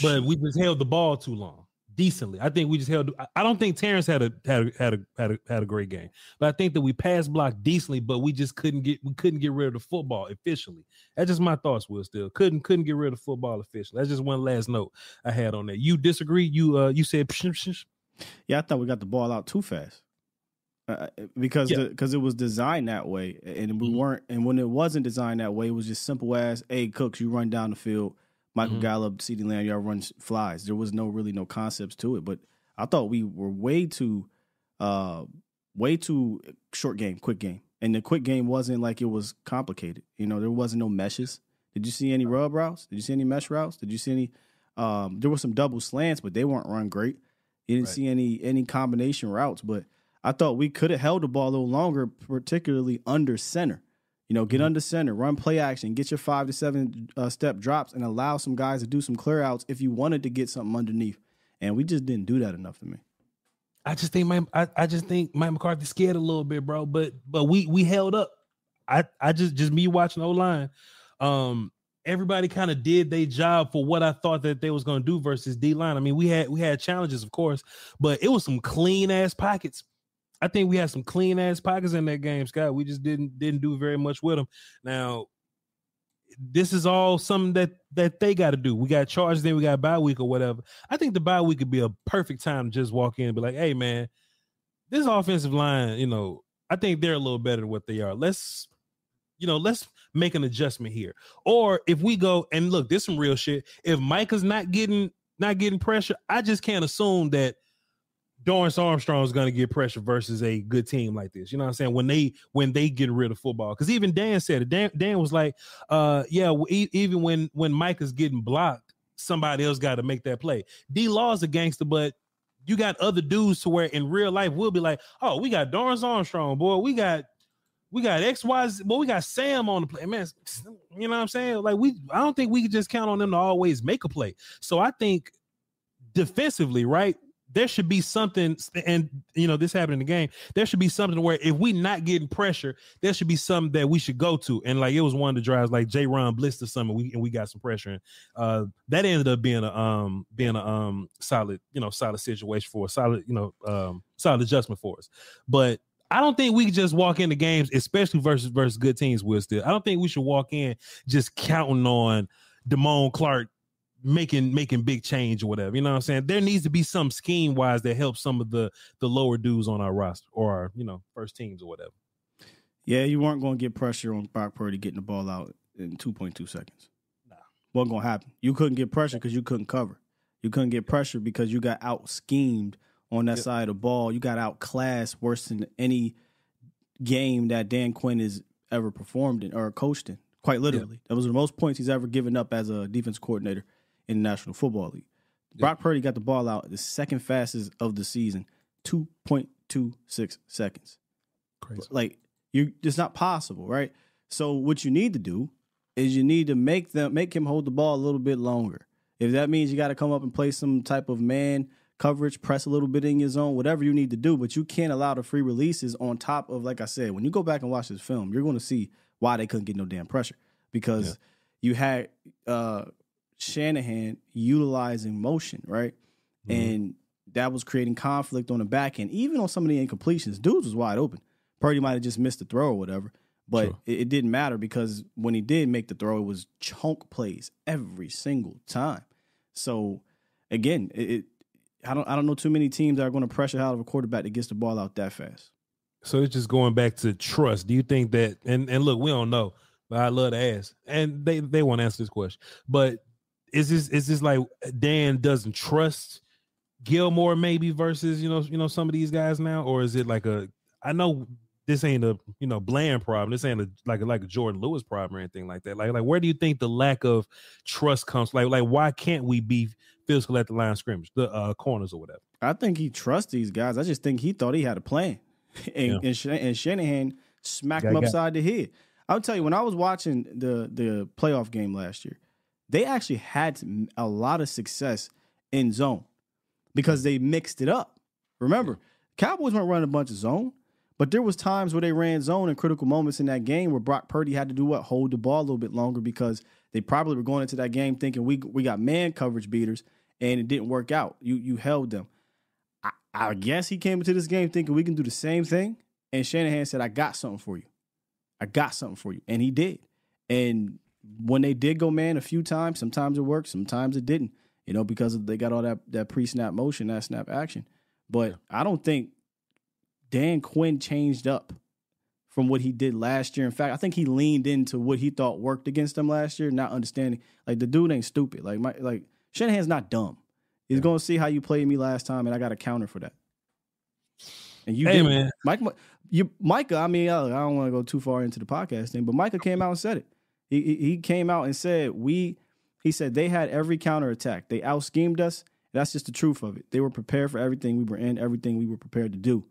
but we just held the ball too long decently. I think we just held. I don't think Terence had a had a, had a had a had a great game, but I think that we pass block decently, but we just couldn't get we couldn't get rid of the football efficiently. That's just my thoughts. Will still couldn't couldn't get rid of the football efficiently. That's just one last note I had on that. You disagree? You uh you said psh, psh. yeah. I thought we got the ball out too fast. Uh, uh because because yeah. it was designed that way, and we mm-hmm. weren't. And when it wasn't designed that way, it was just simple as, "Hey, Cooks, you run down the field, Michael mm-hmm. Gallup, CeeDee Lamb, y'all run flies. There was no really no concepts to it, but I thought we were way too, uh, way too short game, quick game, and the quick game wasn't like it was complicated. You know, there wasn't no meshes. Did you see any rub routes? Did you see any mesh routes? Did you see any? Um, there were some double slants, but they weren't run great. You didn't right. see any any combination routes, but I thought we could have held the ball a little longer, particularly under center. You know, get mm-hmm. under center, run play action, get your five to seven uh, step drops, and allow some guys to do some clear outs if you wanted to get something underneath. And we just didn't do that enough for me. I just think my I, I just think Mike McCarthy scared a little bit, bro. But but we we held up. I I just just me watching O line. Um, everybody kind of did their job for what I thought that they was gonna do versus D line. I mean, we had we had challenges, of course, but it was some clean ass pockets I think we had some clean ass pockets in that game, Scott. We just didn't didn't do very much with them. Now, this is all something that that they got to do. We got charged, then we got bye week or whatever. I think the bye week could be a perfect time to just walk in and be like, "Hey, man, this offensive line, you know, I think they're a little better than what they are. Let's, you know, let's make an adjustment here. Or if we go and look, this some real shit. If Micah's not getting not getting pressure, I just can't assume that Dorance Armstrong is going to get pressure versus a good team like this. You know what I'm saying? When they when they get rid of football, because even Dan said it. Dan, Dan was like, uh, yeah, even when when Mike is getting blocked, somebody else got to make that play. D Law's a gangster, but you got other dudes to where in real life we'll be like, oh, we got Dorance Armstrong, boy, we got we got X Y Z, well, we got Sam on the play, man. You know what I'm saying? Like we, I don't think we can just count on them to always make a play. So I think defensively, right? There should be something, and you know, this happened in the game. There should be something where if we not getting pressure, there should be something that we should go to. And like it was one of the drives, like J. Ron or something, we and we got some pressure, and uh, that ended up being a um being a um solid, you know, solid situation for a solid, you know, um solid adjustment for us. But I don't think we just walk into games, especially versus versus good teams. Will still, I don't think we should walk in just counting on Damone Clark making making big change or whatever. You know what I'm saying? There needs to be some scheme wise that helps some of the the lower dudes on our roster or our, you know, first teams or whatever. Yeah, you weren't going to get pressure on Brock Purdy getting the ball out in 2.2 seconds. Nah. Wasn't going to happen. You couldn't get pressure because you couldn't cover. You couldn't get pressure because you got out schemed on that yep. side of the ball. You got outclassed worse than any game that Dan Quinn has ever performed in or coached in. Quite literally. Yep. That was the most points he's ever given up as a defense coordinator in the National Football League. Brock Purdy got the ball out the second fastest of the season, 2.26 seconds. Crazy. Like you it's not possible, right? So what you need to do is you need to make them make him hold the ball a little bit longer. If that means you got to come up and play some type of man coverage, press a little bit in your zone, whatever you need to do, but you can't allow the free releases on top of like I said, when you go back and watch this film, you're going to see why they couldn't get no damn pressure because yeah. you had uh Shanahan utilizing motion, right? Mm-hmm. And that was creating conflict on the back end. Even on some of the incompletions, dudes was wide open. Purdy might have just missed the throw or whatever, but sure. it, it, didn't matter because when he did make the throw, it was chunk plays every single time. So again, it, it I don't I don't know too many teams that are going to pressure out of a quarterback that gets the ball out that fast. So it's just going back to trust. Do you think that and and look, we don't know, but I love to ask, and they they won't answer this question. But is this is this like Dan doesn't trust Gilmore maybe versus you know you know some of these guys now, or is it like a? I know this ain't a you know Bland problem. This ain't a like a, like a Jourdan Lewis problem or anything like that. Like like where do you think the lack of trust comes? Like like why can't we be physical at the line of scrimmage, the uh, corners or whatever? I think he trusts these guys. I just think he thought he had a plan, and Yeah. and, Sh- and Shanahan smacked Got- him got- upside the head. I'll tell you when I was watching the the playoff game last year, they actually had a lot of success in zone because they mixed it up. Remember, Cowboys weren't running a bunch of zone, but there was times where they ran zone in critical moments in that game where Brock Purdy had to do what hold the ball a little bit longer because they probably were going into that game thinking we we got man coverage beaters and it didn't work out. You you held them. I, I guess he came into this game thinking we can do the same thing, and Shanahan said, "I got something for you. I got something for you," and he did. And when they did go man a few times, sometimes it worked, sometimes it didn't. You know, because they got all that that pre snap motion, that snap action. But I don't think Dan Quinn changed up from what he did last year. In fact, I think he leaned into what he thought worked against them last year, not understanding like the dude ain't stupid. Like my like Shanahan's not dumb. He's going to see how you played me last time, and I got a counter for that. And you Hey, did, man. Mike. You, Micah. I mean, I don't want to go too far into the podcast thing, but Micah came out and said it. He he came out and said we. He said they had every counter attack. They out schemed us. That's just the truth of it. They were prepared for everything we were in, everything we were prepared to do,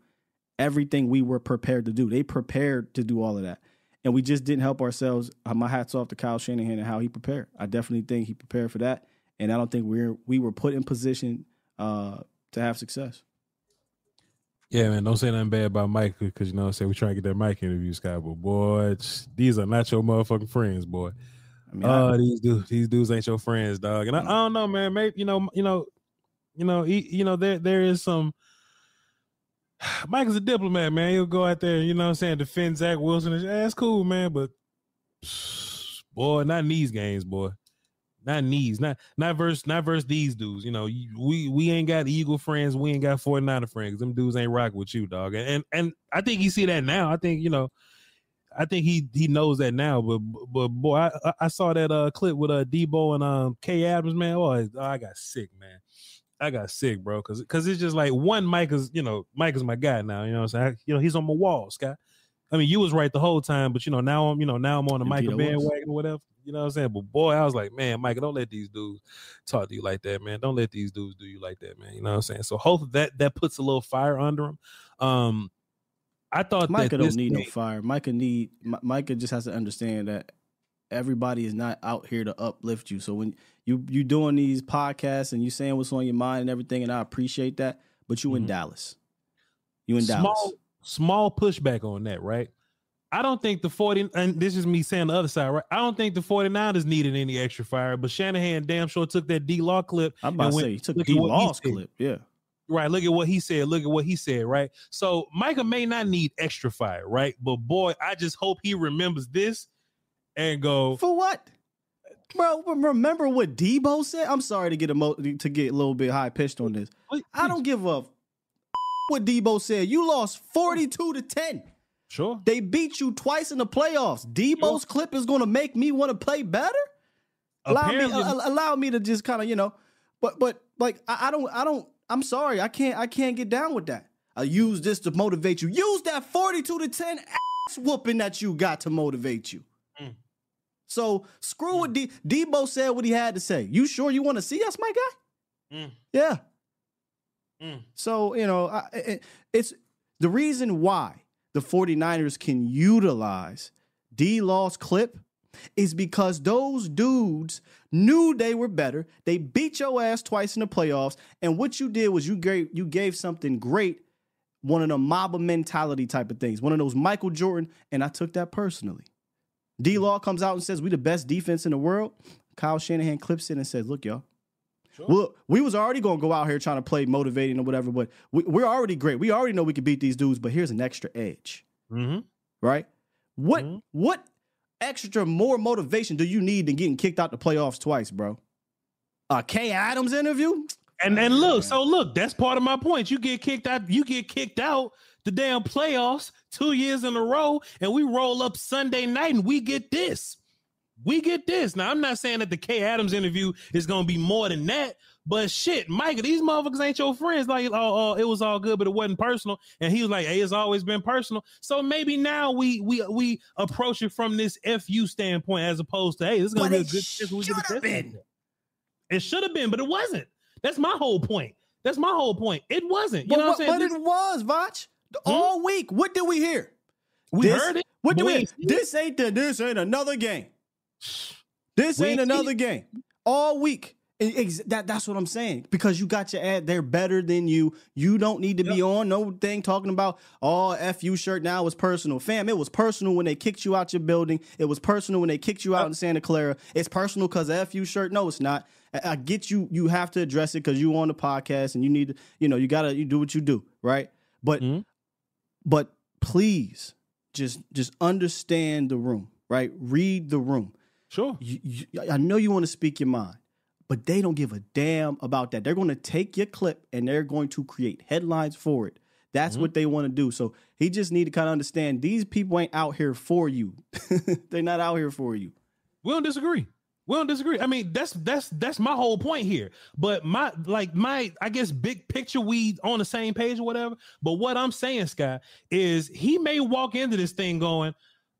everything we were prepared to do. They prepared to do all of that, and we just didn't help ourselves. Uh, My hats off to Kyle Shanahan and how he prepared. I definitely think he prepared for that, and I don't think we're we were put in position uh, to have success. Yeah, man, don't say nothing bad about Mike because you know what I'm saying we trying to get that Mike interview, Scott. But boy, these are not your motherfucking friends, boy. I mean, oh, I- ah, these dudes, these dudes ain't your friends, dog. And I, I don't know, man. Maybe you know, you know, you know, he, you know, there there is some. Mike is a diplomat, man. He'll go out there, you know what I'm saying, defend Zach Wilson. that's eh, cool, man. But boy, not in these games, boy. Not these, not not versus not versus these dudes. You know, we we ain't got Eagle friends, we ain't got 49er friends. Them dudes ain't rock with you, dog. And and I think he see that now. I think, you know, I think he he knows that now. But but boy, I I- I saw that uh clip with uh Deebo and um Kay Adams, man. Oh, I- I got sick, man. I got sick, bro. Cause cause it's just like one Mike is, you know, Mike is my guy now. You know what I'm saying? You know, he's on my wall, Scott. I mean, you was right the whole time, but you know, now I'm, you know, now I'm on the Micah bandwagon or whatever. You know what I'm saying? But boy, I was like, man, Micah, don't let these dudes talk to you like that, man. Don't let these dudes do you like that, man. You know what I'm saying? So hopefully that that puts a little fire under him. Um I thought Micah don't need no fire. Micah need Micah just has to understand that everybody is not out here to uplift you. So when you you doing these podcasts and you saying what's on your mind and everything, and I appreciate that, but you in Dallas, you in Mm-hmm. small Dallas. small pushback on that, right? I don't think the 40 and this is me saying the other side, right? I don't think the 49ers needed any extra fire, but Shanahan damn sure took that D Law clip. I'm about and to say he took D Law's clip. Yeah, Right. Look at what he said. Look at what he said. Right. So Micah may not need extra fire, right? But boy, I just hope he remembers this and go for what, bro? Remember what Deebo said? I'm sorry to get emo- to get a little bit high pitched on this. I don't give a what Deebo said. You lost 42 to 10. Sure. They beat you twice in the playoffs. Deebo's clip is going to make me want to play better. Allow me, Apparently- a- allow me to just kind of, you know, but but like I, I don't, I don't. I'm sorry, I can't, I can't get down with that. I use this to motivate you. Use that 42 to 10 ass whooping that you got to motivate you. Mm. So screw what D- Deebo said what he had to say. You sure you want to see us, my guy? Mm. Yeah. Mm. So, you know, I, it, it's the reason why the 49ers can utilize D Law's clip is because those dudes knew they were better. They beat your ass twice in the playoffs. And what you did was you gave you gave something great, one of the mob mentality type of things, one of those Michael Jordan, and I took that personally. D Law comes out and says, We the best defense in the world. Kyle Shanahan clips it and says, Look, y'all. Well, we was already gonna go out here trying to play motivating or whatever, but we, we're already great. We already know we can beat these dudes, but here's an extra edge, Mm-hmm. right? What what extra more motivation do you need than getting kicked out the playoffs twice, bro? A Kay Adams interview? And and look, so look, that's part of my point. You get kicked out, you get kicked out the damn playoffs two years in a row, and we roll up Sunday night and we get this. We get this. Now, I'm not saying that the Kay Adams interview is gonna be more than that, But shit, Micah, these motherfuckers ain't your friends. Like, oh, oh, it was all good, but it wasn't personal. And he was like, hey, it's always been personal. So maybe now we we we approach it from this fu standpoint as opposed to hey, this is gonna But be a good. Should have been. It should have been, but it wasn't. That's my whole point. That's my whole point. It wasn't. You But, know what I'm saying? but it was, Voch. Hmm? All week. What did we hear? We This- heard it, What did we we? ain't seen This ain't the. This ain't another game. This We ain't another game. All week. It- ex- that, that's what I'm saying. Because you got your ad, they're better than you. You don't need to be on no thing talking about all oh fu shirt now is personal. Fam, it was personal when they kicked you out your building. It was personal when they kicked you out in Santa Clara. It's personal because fu shirt. No, it's not. I, I get you. You have to address it because you on the podcast and you need to. You know, you gotta you do what you do, right? But mm-hmm. but please just just understand the room right read the room sure you, you, i know you want to speak your mind but they don't give a damn about that they're going to take your clip and they're going to create headlines for it that's mm-hmm. what they want to do so he just need to kind of understand these people ain't out here for you they're not out here for you We don't disagree. We don't disagree. I mean, that's that's that's my whole point here. But my like my I guess big picture we on the same page or whatever. But what I'm saying, Scott, is he may walk into this thing going,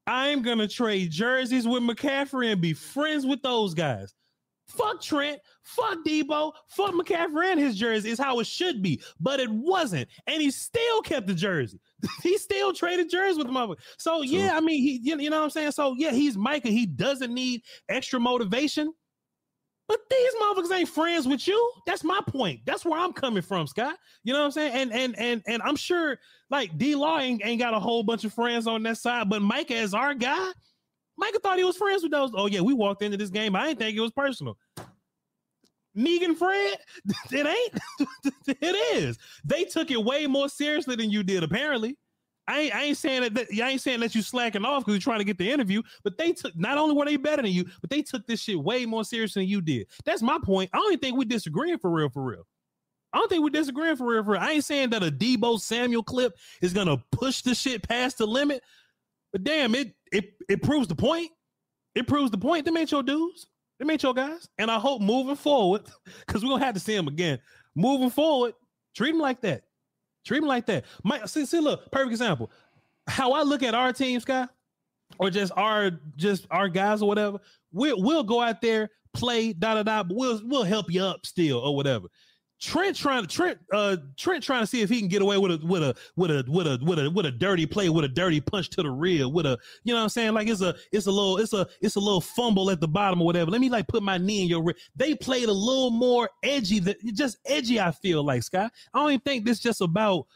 I'm gonna trade jerseys with McCaffrey and be friends with those guys. Fuck Trent, fuck Deebo, fuck McCaffrey and his jersey is how it should be, but it wasn't, and he still kept the jersey. he still traded jerseys with the mother. So yeah, I mean, he, you, you know what I'm saying. So yeah, he's Micah. He doesn't need extra motivation, but these motherfuckers ain't friends with you. That's my point. That's where I'm coming from, Scott. You know what I'm saying? And and and and I'm sure like D Law ain't, ain't got a whole bunch of friends on that side, but Micah is our guy. Micah thought he was friends with those. Oh yeah, we walked into this game. I didn't think it was personal. Negan Fred, it ain't. it is. They took it way more seriously than you did, apparently. I ain't, I ain't saying that, that I ain't saying that you slacking off because you're trying to get the interview, but they took not only were they better than you, but they took this shit way more serious than you did. That's my point. I don't think we disagreeing for real, for real. I don't think we're disagreeing for real, for real. I ain't saying that a Deebo Samuel clip is gonna push the shit past the limit, but damn, it it it proves the point. It proves the point. They made your dudes. They made your guys. And I hope moving forward, because we're gonna have to see them again. Moving forward, treat them like that. Treat them like that. My see, see, look, perfect example. How I look at our team, Sky, or just our just our guys or whatever. We'll we'll go out there, play, da da da, but we'll we'll help you up still or whatever. Trent trying to Trent uh Trent trying to see if he can get away with a with a with a with a with a with a dirty play with a dirty punch to the rear with a you know what I'm saying like it's a it's a little it's a it's a little fumble at the bottom or whatever. Let me like put my knee in your rear. They played a little more edgy that just edgy. I feel like Scott. I don't even think this just about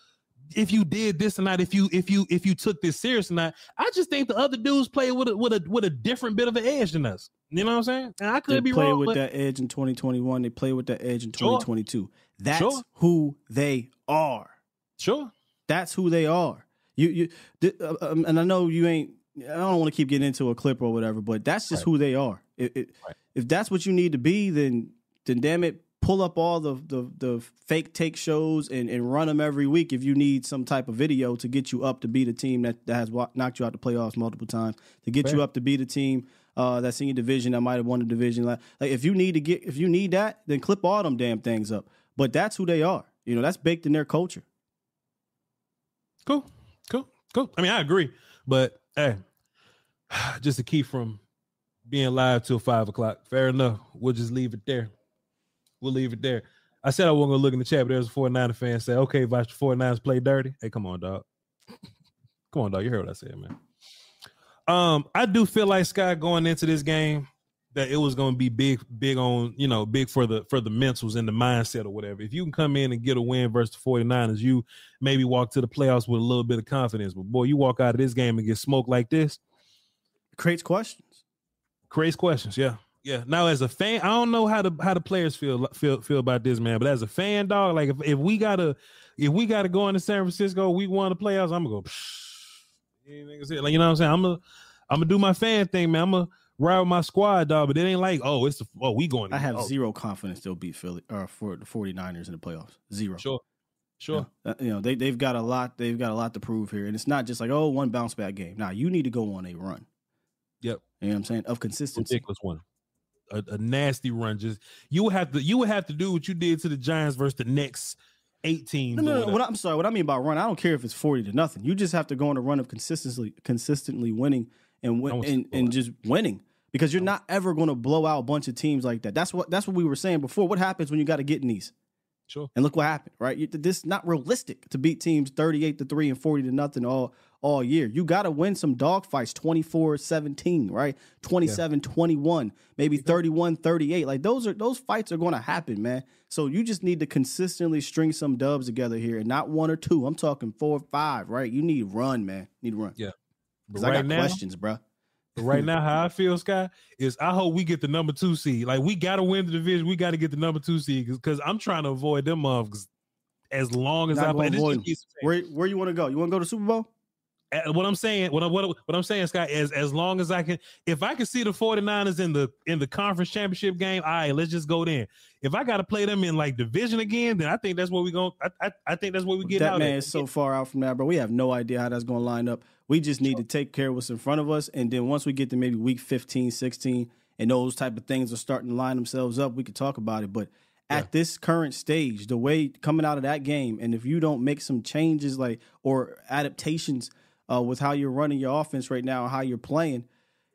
if you did this or not. If you if you if you took this serious or not. I just think the other dudes played with a with a with a different bit of an edge than us. You know what I'm saying? And I could be wrong. they be play wrong with but that edge in 2021 they play with that edge in Sure. 2022 that's Sure. who they are Sure. that's who they are you you th- uh, um, and i know you ain't i don't want to keep getting into a clip or whatever but that's just who they are it, it, if that's what you need to be then then damn it pull up all the the, the fake take shows and, and run them every week if you need some type of video to get you up to beat a team that, that has knocked you out the playoffs multiple times to get you up to beat a team uh, that's in your division that might have won the division like, like if you need to get if you need that then clip all them damn things up but that's who they are you know that's baked in their culture Cool. Cool. Cool. I mean, I agree. But hey, just to keep from being live till five o'clock. Fair enough. We'll just leave it there. We'll leave it there. I said I wasn't gonna look in the chat, but there's a 49er fan say, okay, Vice the 49ers play dirty. Hey, come on, dog. come on, dog. You heard what I said, man. Um, I do feel like Sky going into this game that it was going to be big, big on, you know, big for the for the mentals and the mindset or whatever. If you can come in and get a win versus the 49ers, you maybe walk to the playoffs with a little bit of confidence. But boy, you walk out of this game and get smoked like this, creates questions. Creates questions, yeah. Yeah. Now as a fan, I don't know how the how the players feel feel feel about this, man. But as a fan, dog, like if, if we gotta if we gotta go into San Francisco, we won the playoffs, I'm gonna go Psh, you. Like, you know what I'm saying? I'm gonna I'm gonna do my fan thing, man. I'm gonna ride with my squad, dog. But it ain't like, oh, it's the oh, we going. I have zero confidence they'll beat Philly or for the 49ers in the playoffs. Zero. Sure. Sure. Uh, you know, they they've got a lot they've got a lot to prove here. And it's not just like, oh, one bounce back game. Now you need to go on a run. Yep. You know what I'm saying? Of consistency. Ridiculous one. A, a nasty run. Just you would have to you would have to do what you did to the Giants versus the next eighteen. No, no, no. What I'm sorry. What I mean by run, I don't care if it's forty to nothing. You just have to go on a run of consistently, consistently winning and win, and, and just winning because you're not ever going to blow out a bunch of teams like that. That's what that's what we were saying before. What happens when you got to get in these? Sure. And look what happened, right? You, this is not realistic to beat teams 38 to 3 and 40 to nothing all all year. You got to win some dog fights 24-17, right? 27-21, maybe 31-38. Like those are those fights are going to happen, man. So you just need to consistently string some dubs together here and not one or two. I'm talking four or five, right? You need run, man. You Need run. Yeah. Cuz But I right got now- questions, bro. Right now, how I feel, Sky, is I hope we get the number two seed. Like we got to win the division. We got to get the number two seed because I'm trying to avoid them motherfuckers as long as Not I play. Where where you want to go? You want to go to Super Bowl? What I'm saying, what, I- what, what I'm saying, Scott, is as long as I can, if I can see the 49ers in the in the conference championship game, all right, let's just go there. If I got to play them in like division again, then I think that's what we going. I, I I think that's what we get that out. man at. is so far out from that, bro. We have no idea how that's going to line up. We just need to take care of what's in front of us, and then once we get to maybe week 15, 16, and those type of things are starting to line themselves up, we could talk about it. But at this current stage, the way coming out of that game, and if you don't make some changes like or adaptations uh, with how you're running your offense right now and how you're playing,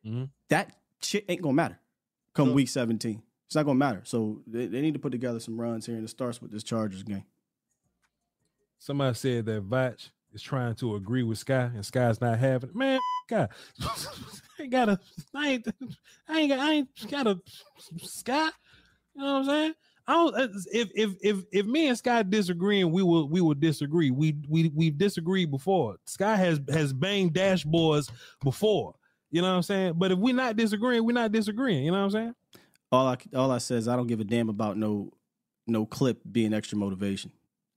Mhm. that shit ain't gonna matter come week 17. It's not gonna matter. So they, they need to put together some runs here, and it starts with this Chargers game. Somebody said that Voch is trying to agree with Sky, and Sky's not having it. Man, Sky, I ain't got a, I ain't, I ain't got, I ain't got a Sky. You know what I'm saying? I don't. uh, If if if if me and Sky disagreeing, we will we will disagree. We we we've disagreed before. Sky has has banged dashboards before. You know what I'm saying? But if we're not disagreeing, we're not disagreeing. You know what I'm saying? all I all I says I don't give a damn about no no clip being extra motivation.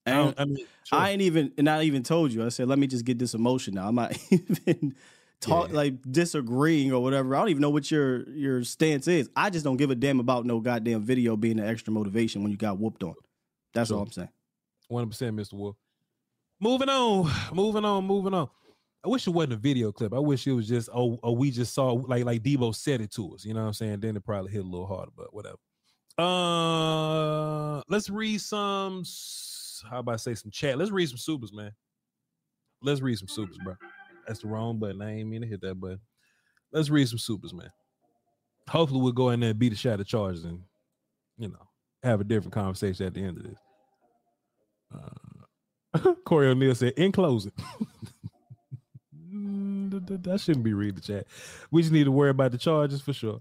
I I mean, I ain't even and I even told you. I said let me just get this emotion now. I'm not even talk like disagreeing or whatever. I don't even know what your your stance is. I just don't give a damn about no goddamn video being an extra motivation when you got whooped on. That's all I'm saying. One percent, Mr. Wolf. Moving on, moving on, moving on. I wish it wasn't a video clip. I wish it was just oh, oh we just saw like like Deebo said it to us. You know what I'm saying? Then it probably hit a little harder, but whatever. Uh, let's read some. How about I say some chat? Let's read some supers, man. Let's read some supers, bro. That's the wrong button. I ain't mean to hit that button. Let's read some supers, man. Hopefully, we'll go in there and beat a shot of Chargers and you know have a different conversation at the end of this. Uh, Corey O'Neill said, in closing, th- th- that shouldn't be read the chat. We just need to worry about the charges for sure.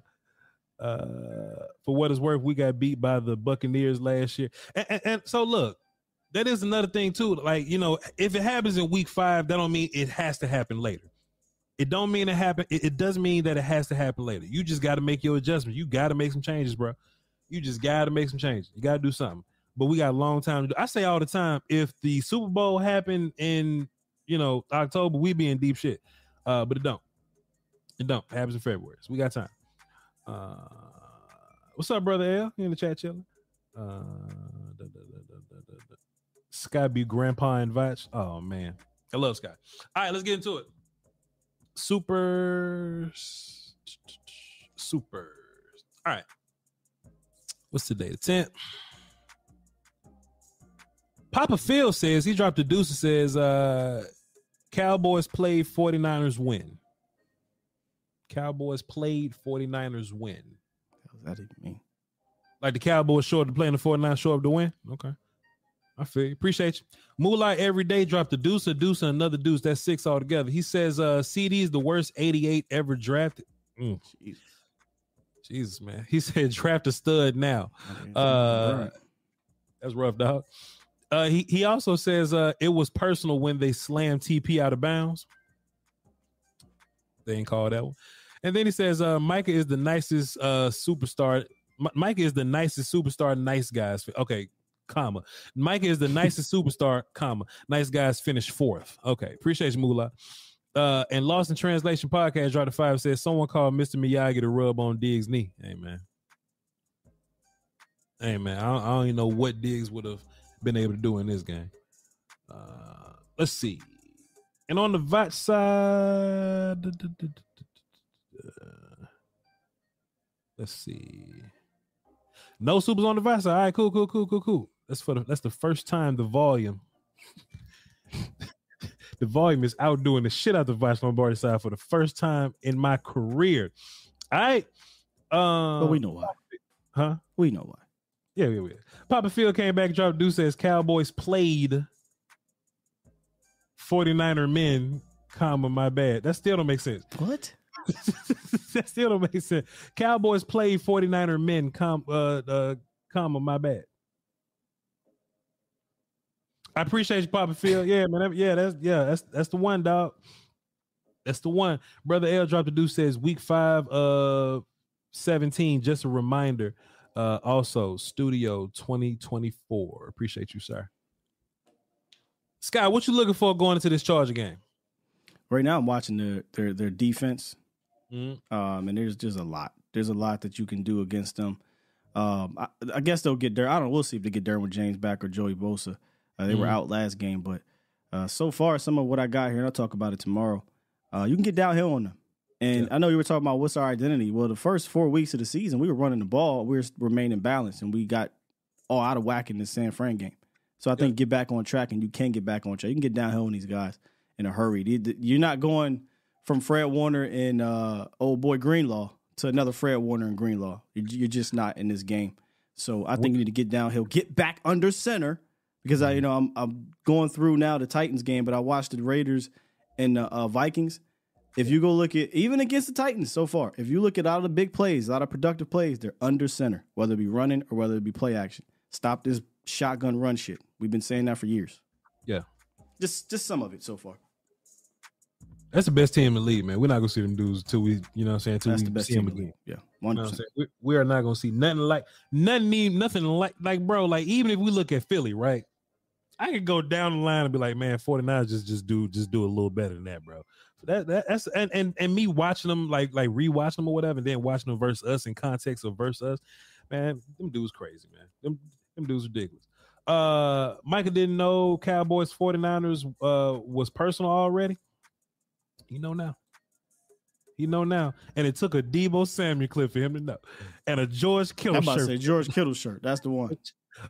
Uh, for what it's worth, we got beat by the Buccaneers last year, and, and, and so look, that is another thing too. Like you know, if it happens in week five, that don't mean it has to happen later. It don't mean it happen. It, it does mean that it has to happen later. You just got to make your adjustments. You got to make some changes, bro. You just got to make some changes. You got to do something. But we got a long time to do. I say all the time, if the Super Bowl happened in you know October, we'd be in deep shit. Uh, but it don't. It don't. It happens in February. So we got time. Uh, what's up, brother L? You in the chat chilling? Uh, Sky be grandpa and Voch. Oh man, I love Sky. All right, let's get into it. Supers, supers. All right. What's today? The tenth. Papa Phil says he dropped a deuce and says uh Cowboys played 49ers win. Cowboys played 49ers win. That even mean? Like the Cowboys show up to play and the 49ers show up to win? Okay. I feel you. Appreciate you. Moonlight every day dropped a deuce, a deuce, and another deuce. That's six altogether. He says uh CD is the worst 88 ever drafted. Mm. Jesus, man. He said draft a stud now. Uh that's rough, dog. Uh he, he also says uh it was personal when they slammed TP out of bounds. They ain't called that one. And then he says uh Micah is the nicest uh superstar. M- Micah is the nicest superstar, nice guys. Okay, comma. Micah is the nicest superstar, comma. Nice guys finished fourth. Okay, appreciate you, Moolah. Uh, and Lost in Translation podcast dropped a five says someone called Mr. Miyagi to rub on Diggs' knee. Hey man. Hey man, I don't, I don't even know what Diggs would have been able to do in this game. Uh, let's see. And on the Voch side, Let's see. No supers on the device. All right, cool, cool, cool, cool, cool. That's for the that's the first time the volume. the volume is outdoing the shit out the Voch Lombardi side for the first time in my career. All right. Um, But we know why. Huh? We know why. Yeah, yeah, yeah. Papa Phil came back, dropped Deuce says Cowboys played 49er men, comma, my bad. That still don't make sense. What? that still don't make sense. Cowboys played 49er men, com, uh, uh, comma, my bad. I appreciate you, Papa Phil. Yeah, man. Yeah, that's yeah, that's that's the one, dog. That's the one. Brother L dropped the deuce says week five uh 17. Just a reminder. Uh also studio 2024. Appreciate you, sir. Scott, what you looking for going into this Charger game? Right now, I'm watching their their their defense, Mhm. um, and there's just a lot. There's a lot that you can do against them. Um, I, I guess they'll get there. I don't. know. We'll see if they get Derwin James back or Joey Bosa. Uh, they were Mhm. out last game, but uh, so far, some of what I got here, and I'll talk about it tomorrow. Uh, you can get downhill on them. And I know you were talking about what's our identity. Well, the first four weeks of the season, we were running the ball, we were remaining balanced, and we got all out of whack in the San Fran game. So I think get back on track, and you can get back on track. You can get downhill on these guys in a hurry. You- You're not going from Fred Warner and uh, old boy Greenlaw to another Fred Warner and Greenlaw. You're just not in this game. So I think you need to get downhill, get back under center because I, you know, I'm I'm going through now the Titans game, but I watched the Raiders and the uh, Vikings. If you go look at even against the Titans so far, if you look at all the big plays, a lot of productive plays, they're under center, whether it be running or whether it be play action. Stop this shotgun run shit. We've been saying that for years. Yeah. Just just some of it so far. That's the best team in the league, man. We're not gonna see them dudes until we, you know what I'm saying, until That's we the best see them team again. Yeah. You know 100%. saying? We, we are not gonna see nothing like nothing even nothing like like bro, like even if we look at Philly, right? I could go down the line and be like, man, 49 just just do just do a little better than that, bro. That, that that's and, and and me watching them like like rewatching them or whatever, and then watching them versus us in context of versus us, man, them dudes crazy, man. Them them dudes ridiculous. Uh Micah didn't know Cowboys 49ers uh was personal already. You know now. You know now. And it took a Deebo Samuel clip for him to know. And a George Kittle I'm about to shirt. say George Kittle shirt. That's the one.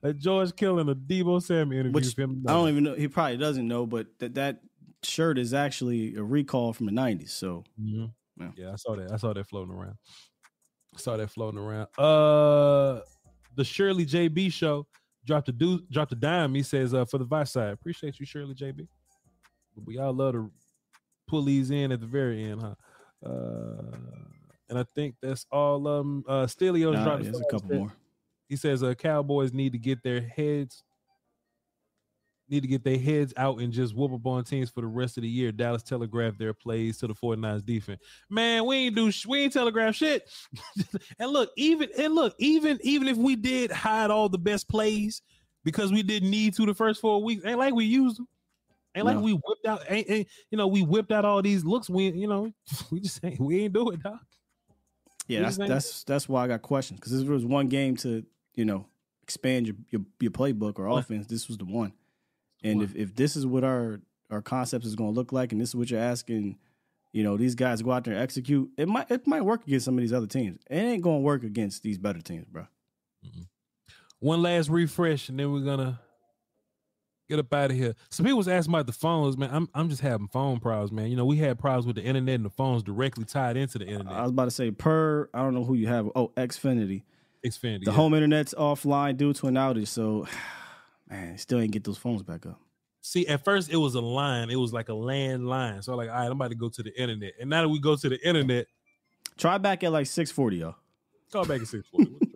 A George Kittle and a Deebo Samuel interview Which him. I don't even know. He probably doesn't know, but that that shirt is actually a recall from the '90s. So Mhm. Yeah. Yeah, I saw that. I saw that floating around. I saw that floating around. Uh the Shirley JB show dropped a do dropped a dime. He says uh for the Voch side. Appreciate you, Shirley JB. But we all love to pull these in at the very end, huh? Uh and I think that's all Um, them. Uh Stelio's Nah, dropped there's a couple said- more. He says uh Cowboys need to get their heads need to get their heads out and just whoop up on teams for the rest of the year. Dallas telegraphed their plays to the 49ers defense. Man, we ain't do we ain't telegraph shit. and look, even and look, even even if we did hide all the best plays because we didn't need to the first four weeks, ain't like we used them. Ain't like we whipped out, ain't, ain't, you know, we whipped out all these looks. We, you know, we just ain't, we ain't do it, dog. yeah, that's that's that's why I got questions because this was one game to you know expand your your, your playbook or offense. This was the one. And if if this is what our our concepts is going to look like, and this is what you're asking, you know, these guys go out there and execute. It might it might work against some of these other teams. It ain't going to work against these better teams, bro. One last refresh, and then we're gonna get up out of here. Some people was asking about the phones, man. I'm I'm just having phone problems, man. You know, we had problems with the internet and the phones directly tied into the internet. I was about to say per. I don't know who you have. Oh, Xfinity. Xfinity. The yeah. home internet's offline due to an outage, so man, still ain't get those phones back up. See, at first it was a line. It was like a landline. So I'm like, all right, I'm about to go to the internet. And now that we go to the internet, Try back at like six forty, y'all. call back at 640.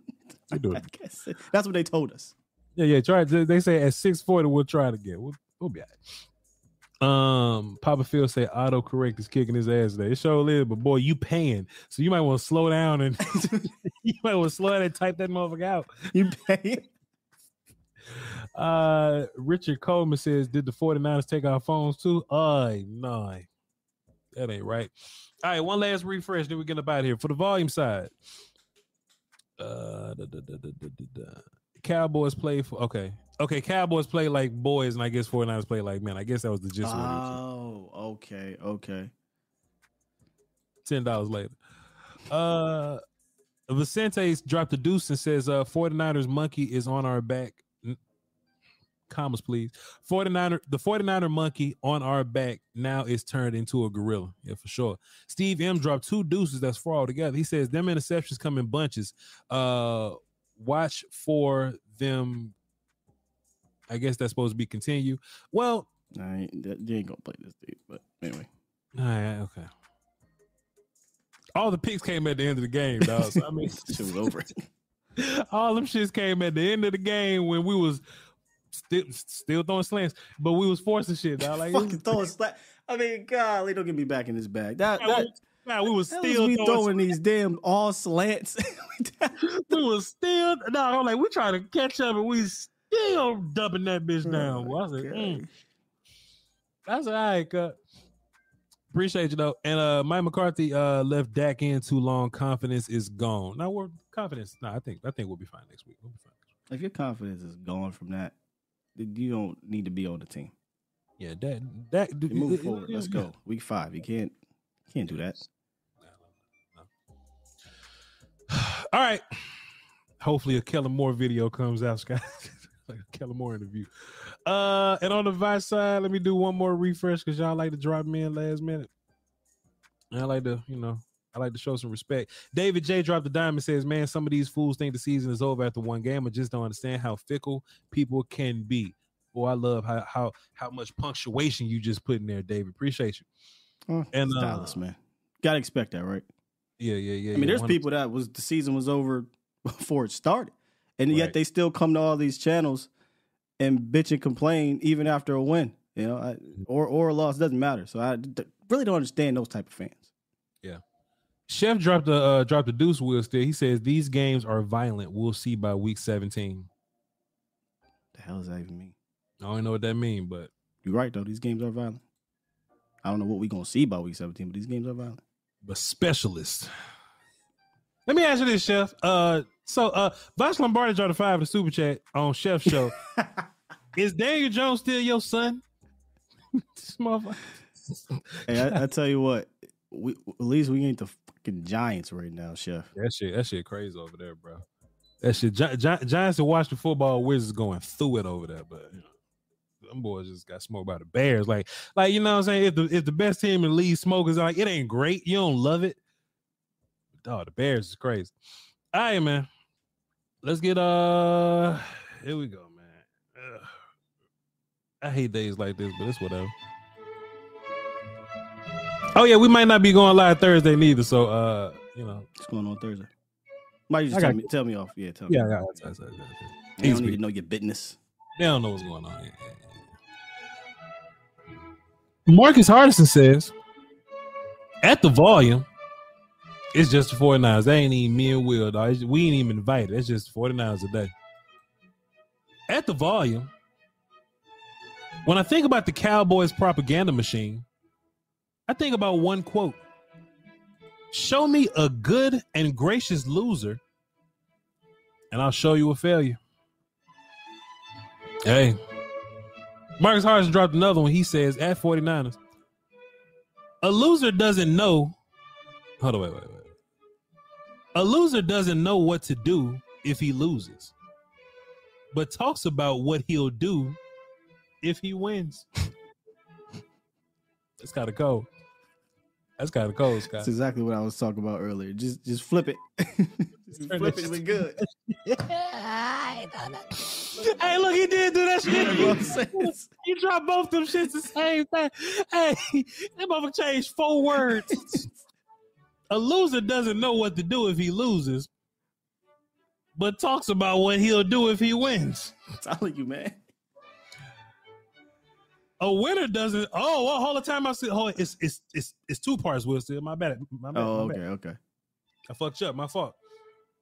we do it. That's what they told us. Yeah, yeah. Try. They say at six forty we'll try it again. We'll, we'll be all right. Um, Papa Phil say autocorrect is kicking his ass today. It sure is, but boy, you paying, so you might want to slow down and you might want to slow down and type that motherfucker out. You paying? Uh, Richard Coleman says, "Did the 49ers take our phones too?" Uh, no, that ain't right. All right, one last refresh, then we get up out here for the volume side. Uh, da, da, da, da, da, da, da. Cowboys play for okay, okay. Cowboys play like boys, and I guess 49ers play like men. I guess that was the gist of what he was saying. Oh, okay, okay. ten dollars later. Uh Vicente dropped a deuce and says, uh, 49ers monkey is on our back. Commas, please. 49er, the 49er monkey on our back now is turned into a gorilla. Yeah, for sure. Steve M dropped two deuces that's four altogether. He says, them interceptions come in bunches. Uh, watch for them. I guess that's supposed to be continue. Well, I ain't, you ain't gonna play this dude, but anyway. all right, okay. All the picks came at the end of the game, dog. So, I mean, Shit was over. all them shits came at the end of the game when we was still still throwing slants, but we was forcing shit, dog. Like, Fucking throwing slack. I mean, golly, don't get me back in this bag. That that. Nah, we was still we throwing throwing these damn all slants. we was still no, I'm like we trying to catch up and we still dumping that bitch down. boy. I said, mm. That's all right, cut. Appreciate you though. And uh Mike McCarthy uh left Dak in too long. Confidence is gone. Now we're confidence. No, I think I think we'll be fine next week. We'll be fine. if your confidence is gone from that, then you don't need to be on the team. Yeah, that that move forward. Let's go. Week five. You can't can't do that. All right. Hopefully a Kellen Moore video comes out, Scott. like a Kellen Moore interview. Uh and on the vice side, let me do one more refresh because y'all like to drop me in last minute. I like to, you know, I like to show some respect. David J dropped the dime and says, Man, some of these fools think the season is over after one game. I just don't understand how fickle people can be. Boy, I love how how how much punctuation you just put in there, David. Appreciate you. Oh, And, uh, Dallas, man. Gotta expect that, right? Yeah, yeah, yeah. I mean, yeah, there's 100%. people that was the season was over before it started, and Right. yet they still come to all these channels and bitch and complain even after a win, you know, I, or or a loss doesn't matter. So I d- really don't understand those type of fans. Yeah. Chef dropped the uh, dropped the deuce wheel still. He says these games are violent. We'll see by week 17. The hell does that even mean? I don't know what that means, but You're right though. These games are violent. I don't know what we're gonna see by week 17, but these games are violent. But specialist. Let me ask you this, Chef. Uh so uh Voch Lombardi dropped a five in the super chat on Chef's show. Is Daniel Jones still your son? This motherfucker. Hey, I, I tell you what, we at least we ain't the fucking Giants right now, Chef. That shit, that shit crazy over there, bro. That shit, Gi- Gi- Giants and Washington football Wizards going through it over there, but you know, them boys just got smoked by the Bears. Like, like you know what I'm saying? If the if the best team in the league smokers, like it ain't great, you don't love it. Dog, the Bears is crazy. All right, man. Let's get uh here we go, man. Ugh. I hate days like this, but it's whatever. Oh yeah, we might not be going live Thursday neither, so uh, you know, What's going on Thursday? Might you just tell me, tell me off? Yeah, tell me. yeah, I got I don't need to know your business. They don't know what's going on. Marcus Hardison says, at the volume, it's just the 49ers. That ain't even me and Will, dog. We ain't even invited. It's just 49ers a day. At the volume, when I think about the Cowboys propaganda machine, I think about one quote. Show me a good and gracious loser, and I'll show you a failure. Hey, Marcus Harrison dropped another one. He says at 49ers, a loser doesn't know. Hold on, wait, wait, wait. A loser doesn't know what to do if he loses, but talks about what he'll do if he wins. It's gotta cold. That's kind of cold, Scott. That's exactly what I was talking about earlier. Just just flip it. just flip it. We good. Hey, look, he did do that You know what I'm shit. saying? He dropped both them shits the same thing. Hey, that motherfucker changed four words. A loser doesn't know what to do if he loses, but talks about what he'll do if he wins. I'm telling you, man. A winner doesn't. Oh, well, hold the time. I said, hold. Oh, it's it's it's it's two parts. Will still my bad. My bad. Oh, my okay, bad. okay. I fucked you up. My fault.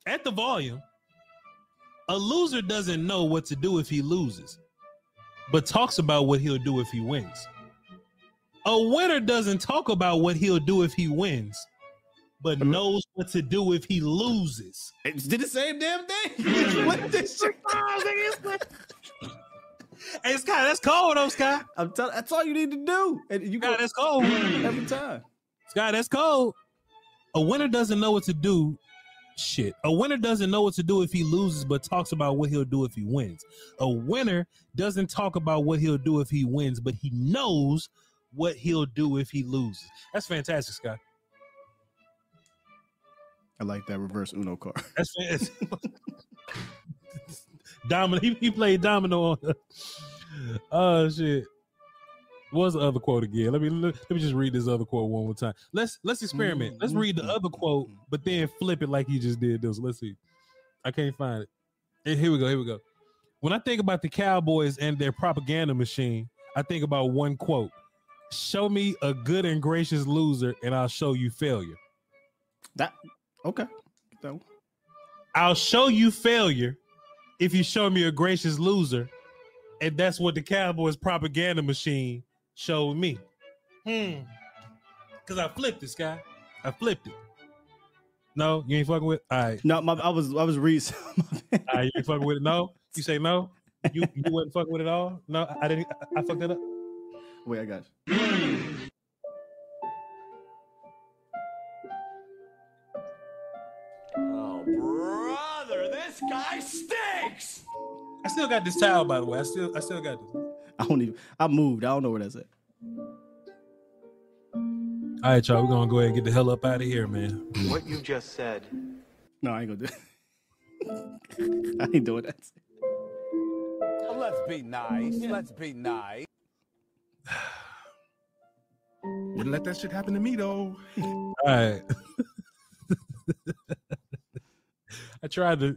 At the volume, a loser doesn't know what to do if he loses, but talks about what he'll do if he wins. A winner doesn't talk about what he'll do if he wins, but mm-hmm. knows what to do if he loses. It did the same damn thing. What this shit? Hey, Scott, that's cold though, Scott. I'm telling. That's all you need to do, and you Scott, go that's cold. every time. Scott, that's cold. A winner doesn't know what to do. shit. A winner doesn't know what to do if he loses, but talks about what he'll do if he wins. A winner doesn't talk about what he'll do if he wins, but he knows what he'll do if he loses. That's fantastic, Scott. I like that reverse Uno card. That's fantastic. Domino. He, he played domino on. The, oh shit. What's the other quote again? Let me let, let me just read this other quote one more time. Let's let's experiment. Let's read the other quote, but then flip it like he just did this. Let's see. I can't find it. And here we go. Here we go. When I think about the Cowboys and their propaganda machine, I think about one quote: "Show me a good and gracious loser, and I'll show you failure." That okay. One. I'll show you failure if you show me a gracious loser. And that's what the Cowboys propaganda machine showed me. Hmm. Cause I flipped this guy. I flipped it. No, you ain't fucking with. All right. No, my, I was I was reading. All right, you ain't fucking with it. No, you say no. You you wasn't fucking with it all. No, I didn't. I, I fucked it up. Wait, I got you. Still got this towel, by the way. I still I still got this. I don't even. I moved. I don't know where that's at. All right, y'all. We're gonna go ahead and get the hell up out of here, man. What you just said. No, I ain't gonna do. It. I ain't doing that. Let's be nice. Let's be nice. Wouldn't let that shit happen to me though. All right. I tried to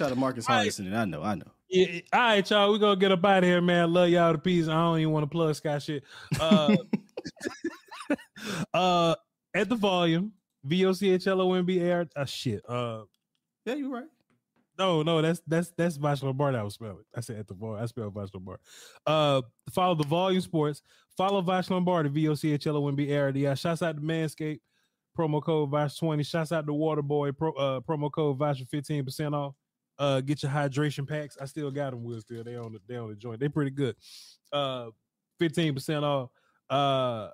Try to Marcus Hardison, and I know, I know. Yeah, all right, y'all. We're gonna get up out of here, man. Love y'all to peace. I don't even want to plug Scott shit. Uh, uh at the volume, V O C H L O M B A R. Uh, shit. Uh, yeah, you're right. No, no, that's that's that's Voch Lombardi. I was spelling. I said at the volume. I spelled Voch Lombardi. Uh, follow the Volume Sports. Follow Voch Lombardi. V O C H L O M B A R D. I shouts out to Manscaped. Promo code Voch twenty. Shouts out to Waterboy. Pro, uh, promo code Voch 15% off. Uh, get your hydration packs. I still got them. Will still they on the they on the joint. They pretty good. Uh, fifteen percent off. Uh,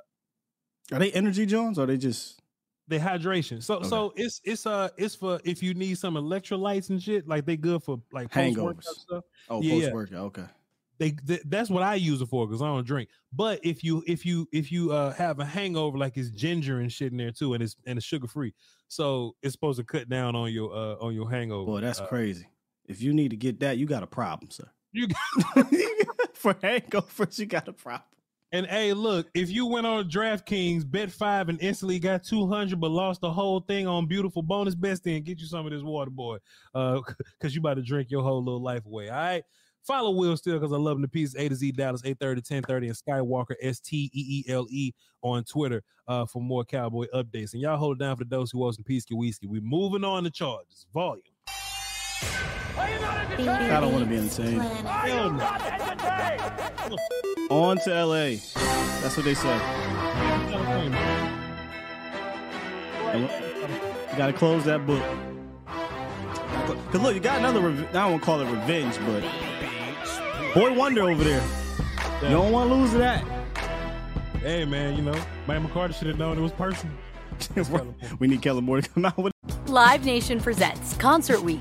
Are they energy Jones or are they just they hydration. So so it's it's uh it's for if you need some electrolytes and shit. Like they good for like post workout hangovers? stuff. Oh, Yeah, post workout. Okay. They, th- that's what I use it for because I don't drink. But if you if you if you uh have a hangover, like it's ginger and shit in there too, and it's and it's sugar free, so it's supposed to cut down on your uh on your hangover. Boy, that's Uh, crazy. If you need to get that, you got a problem, sir. You got for hangovers, you got a problem. And hey, look, if you went on DraftKings, bet five, and instantly got two hundred, but lost the whole thing on beautiful bonus best, then get you some of this water, boy, uh, because you about to drink your whole little life away. All right. Follow Will Steele because I love him to pieces. A to Z Dallas, 830 to 1030, and Skywalker S T E E L E on Twitter uh, for more cowboy updates. And y'all hold it down for those who was in Peace Whiskey. we moving on to Chargers. Volume. I don't want to be insane. On to LA. That's what they said. You got to close that book. Cause look, you got another. Rev- I don't want to call it revenge, but Boy Wonder over there. You don't want to lose to that. Hey man, you know, Mike McCarthy should have known it was personal. we need Kellen Moore to come out with. It. Live Nation presents Concert Week.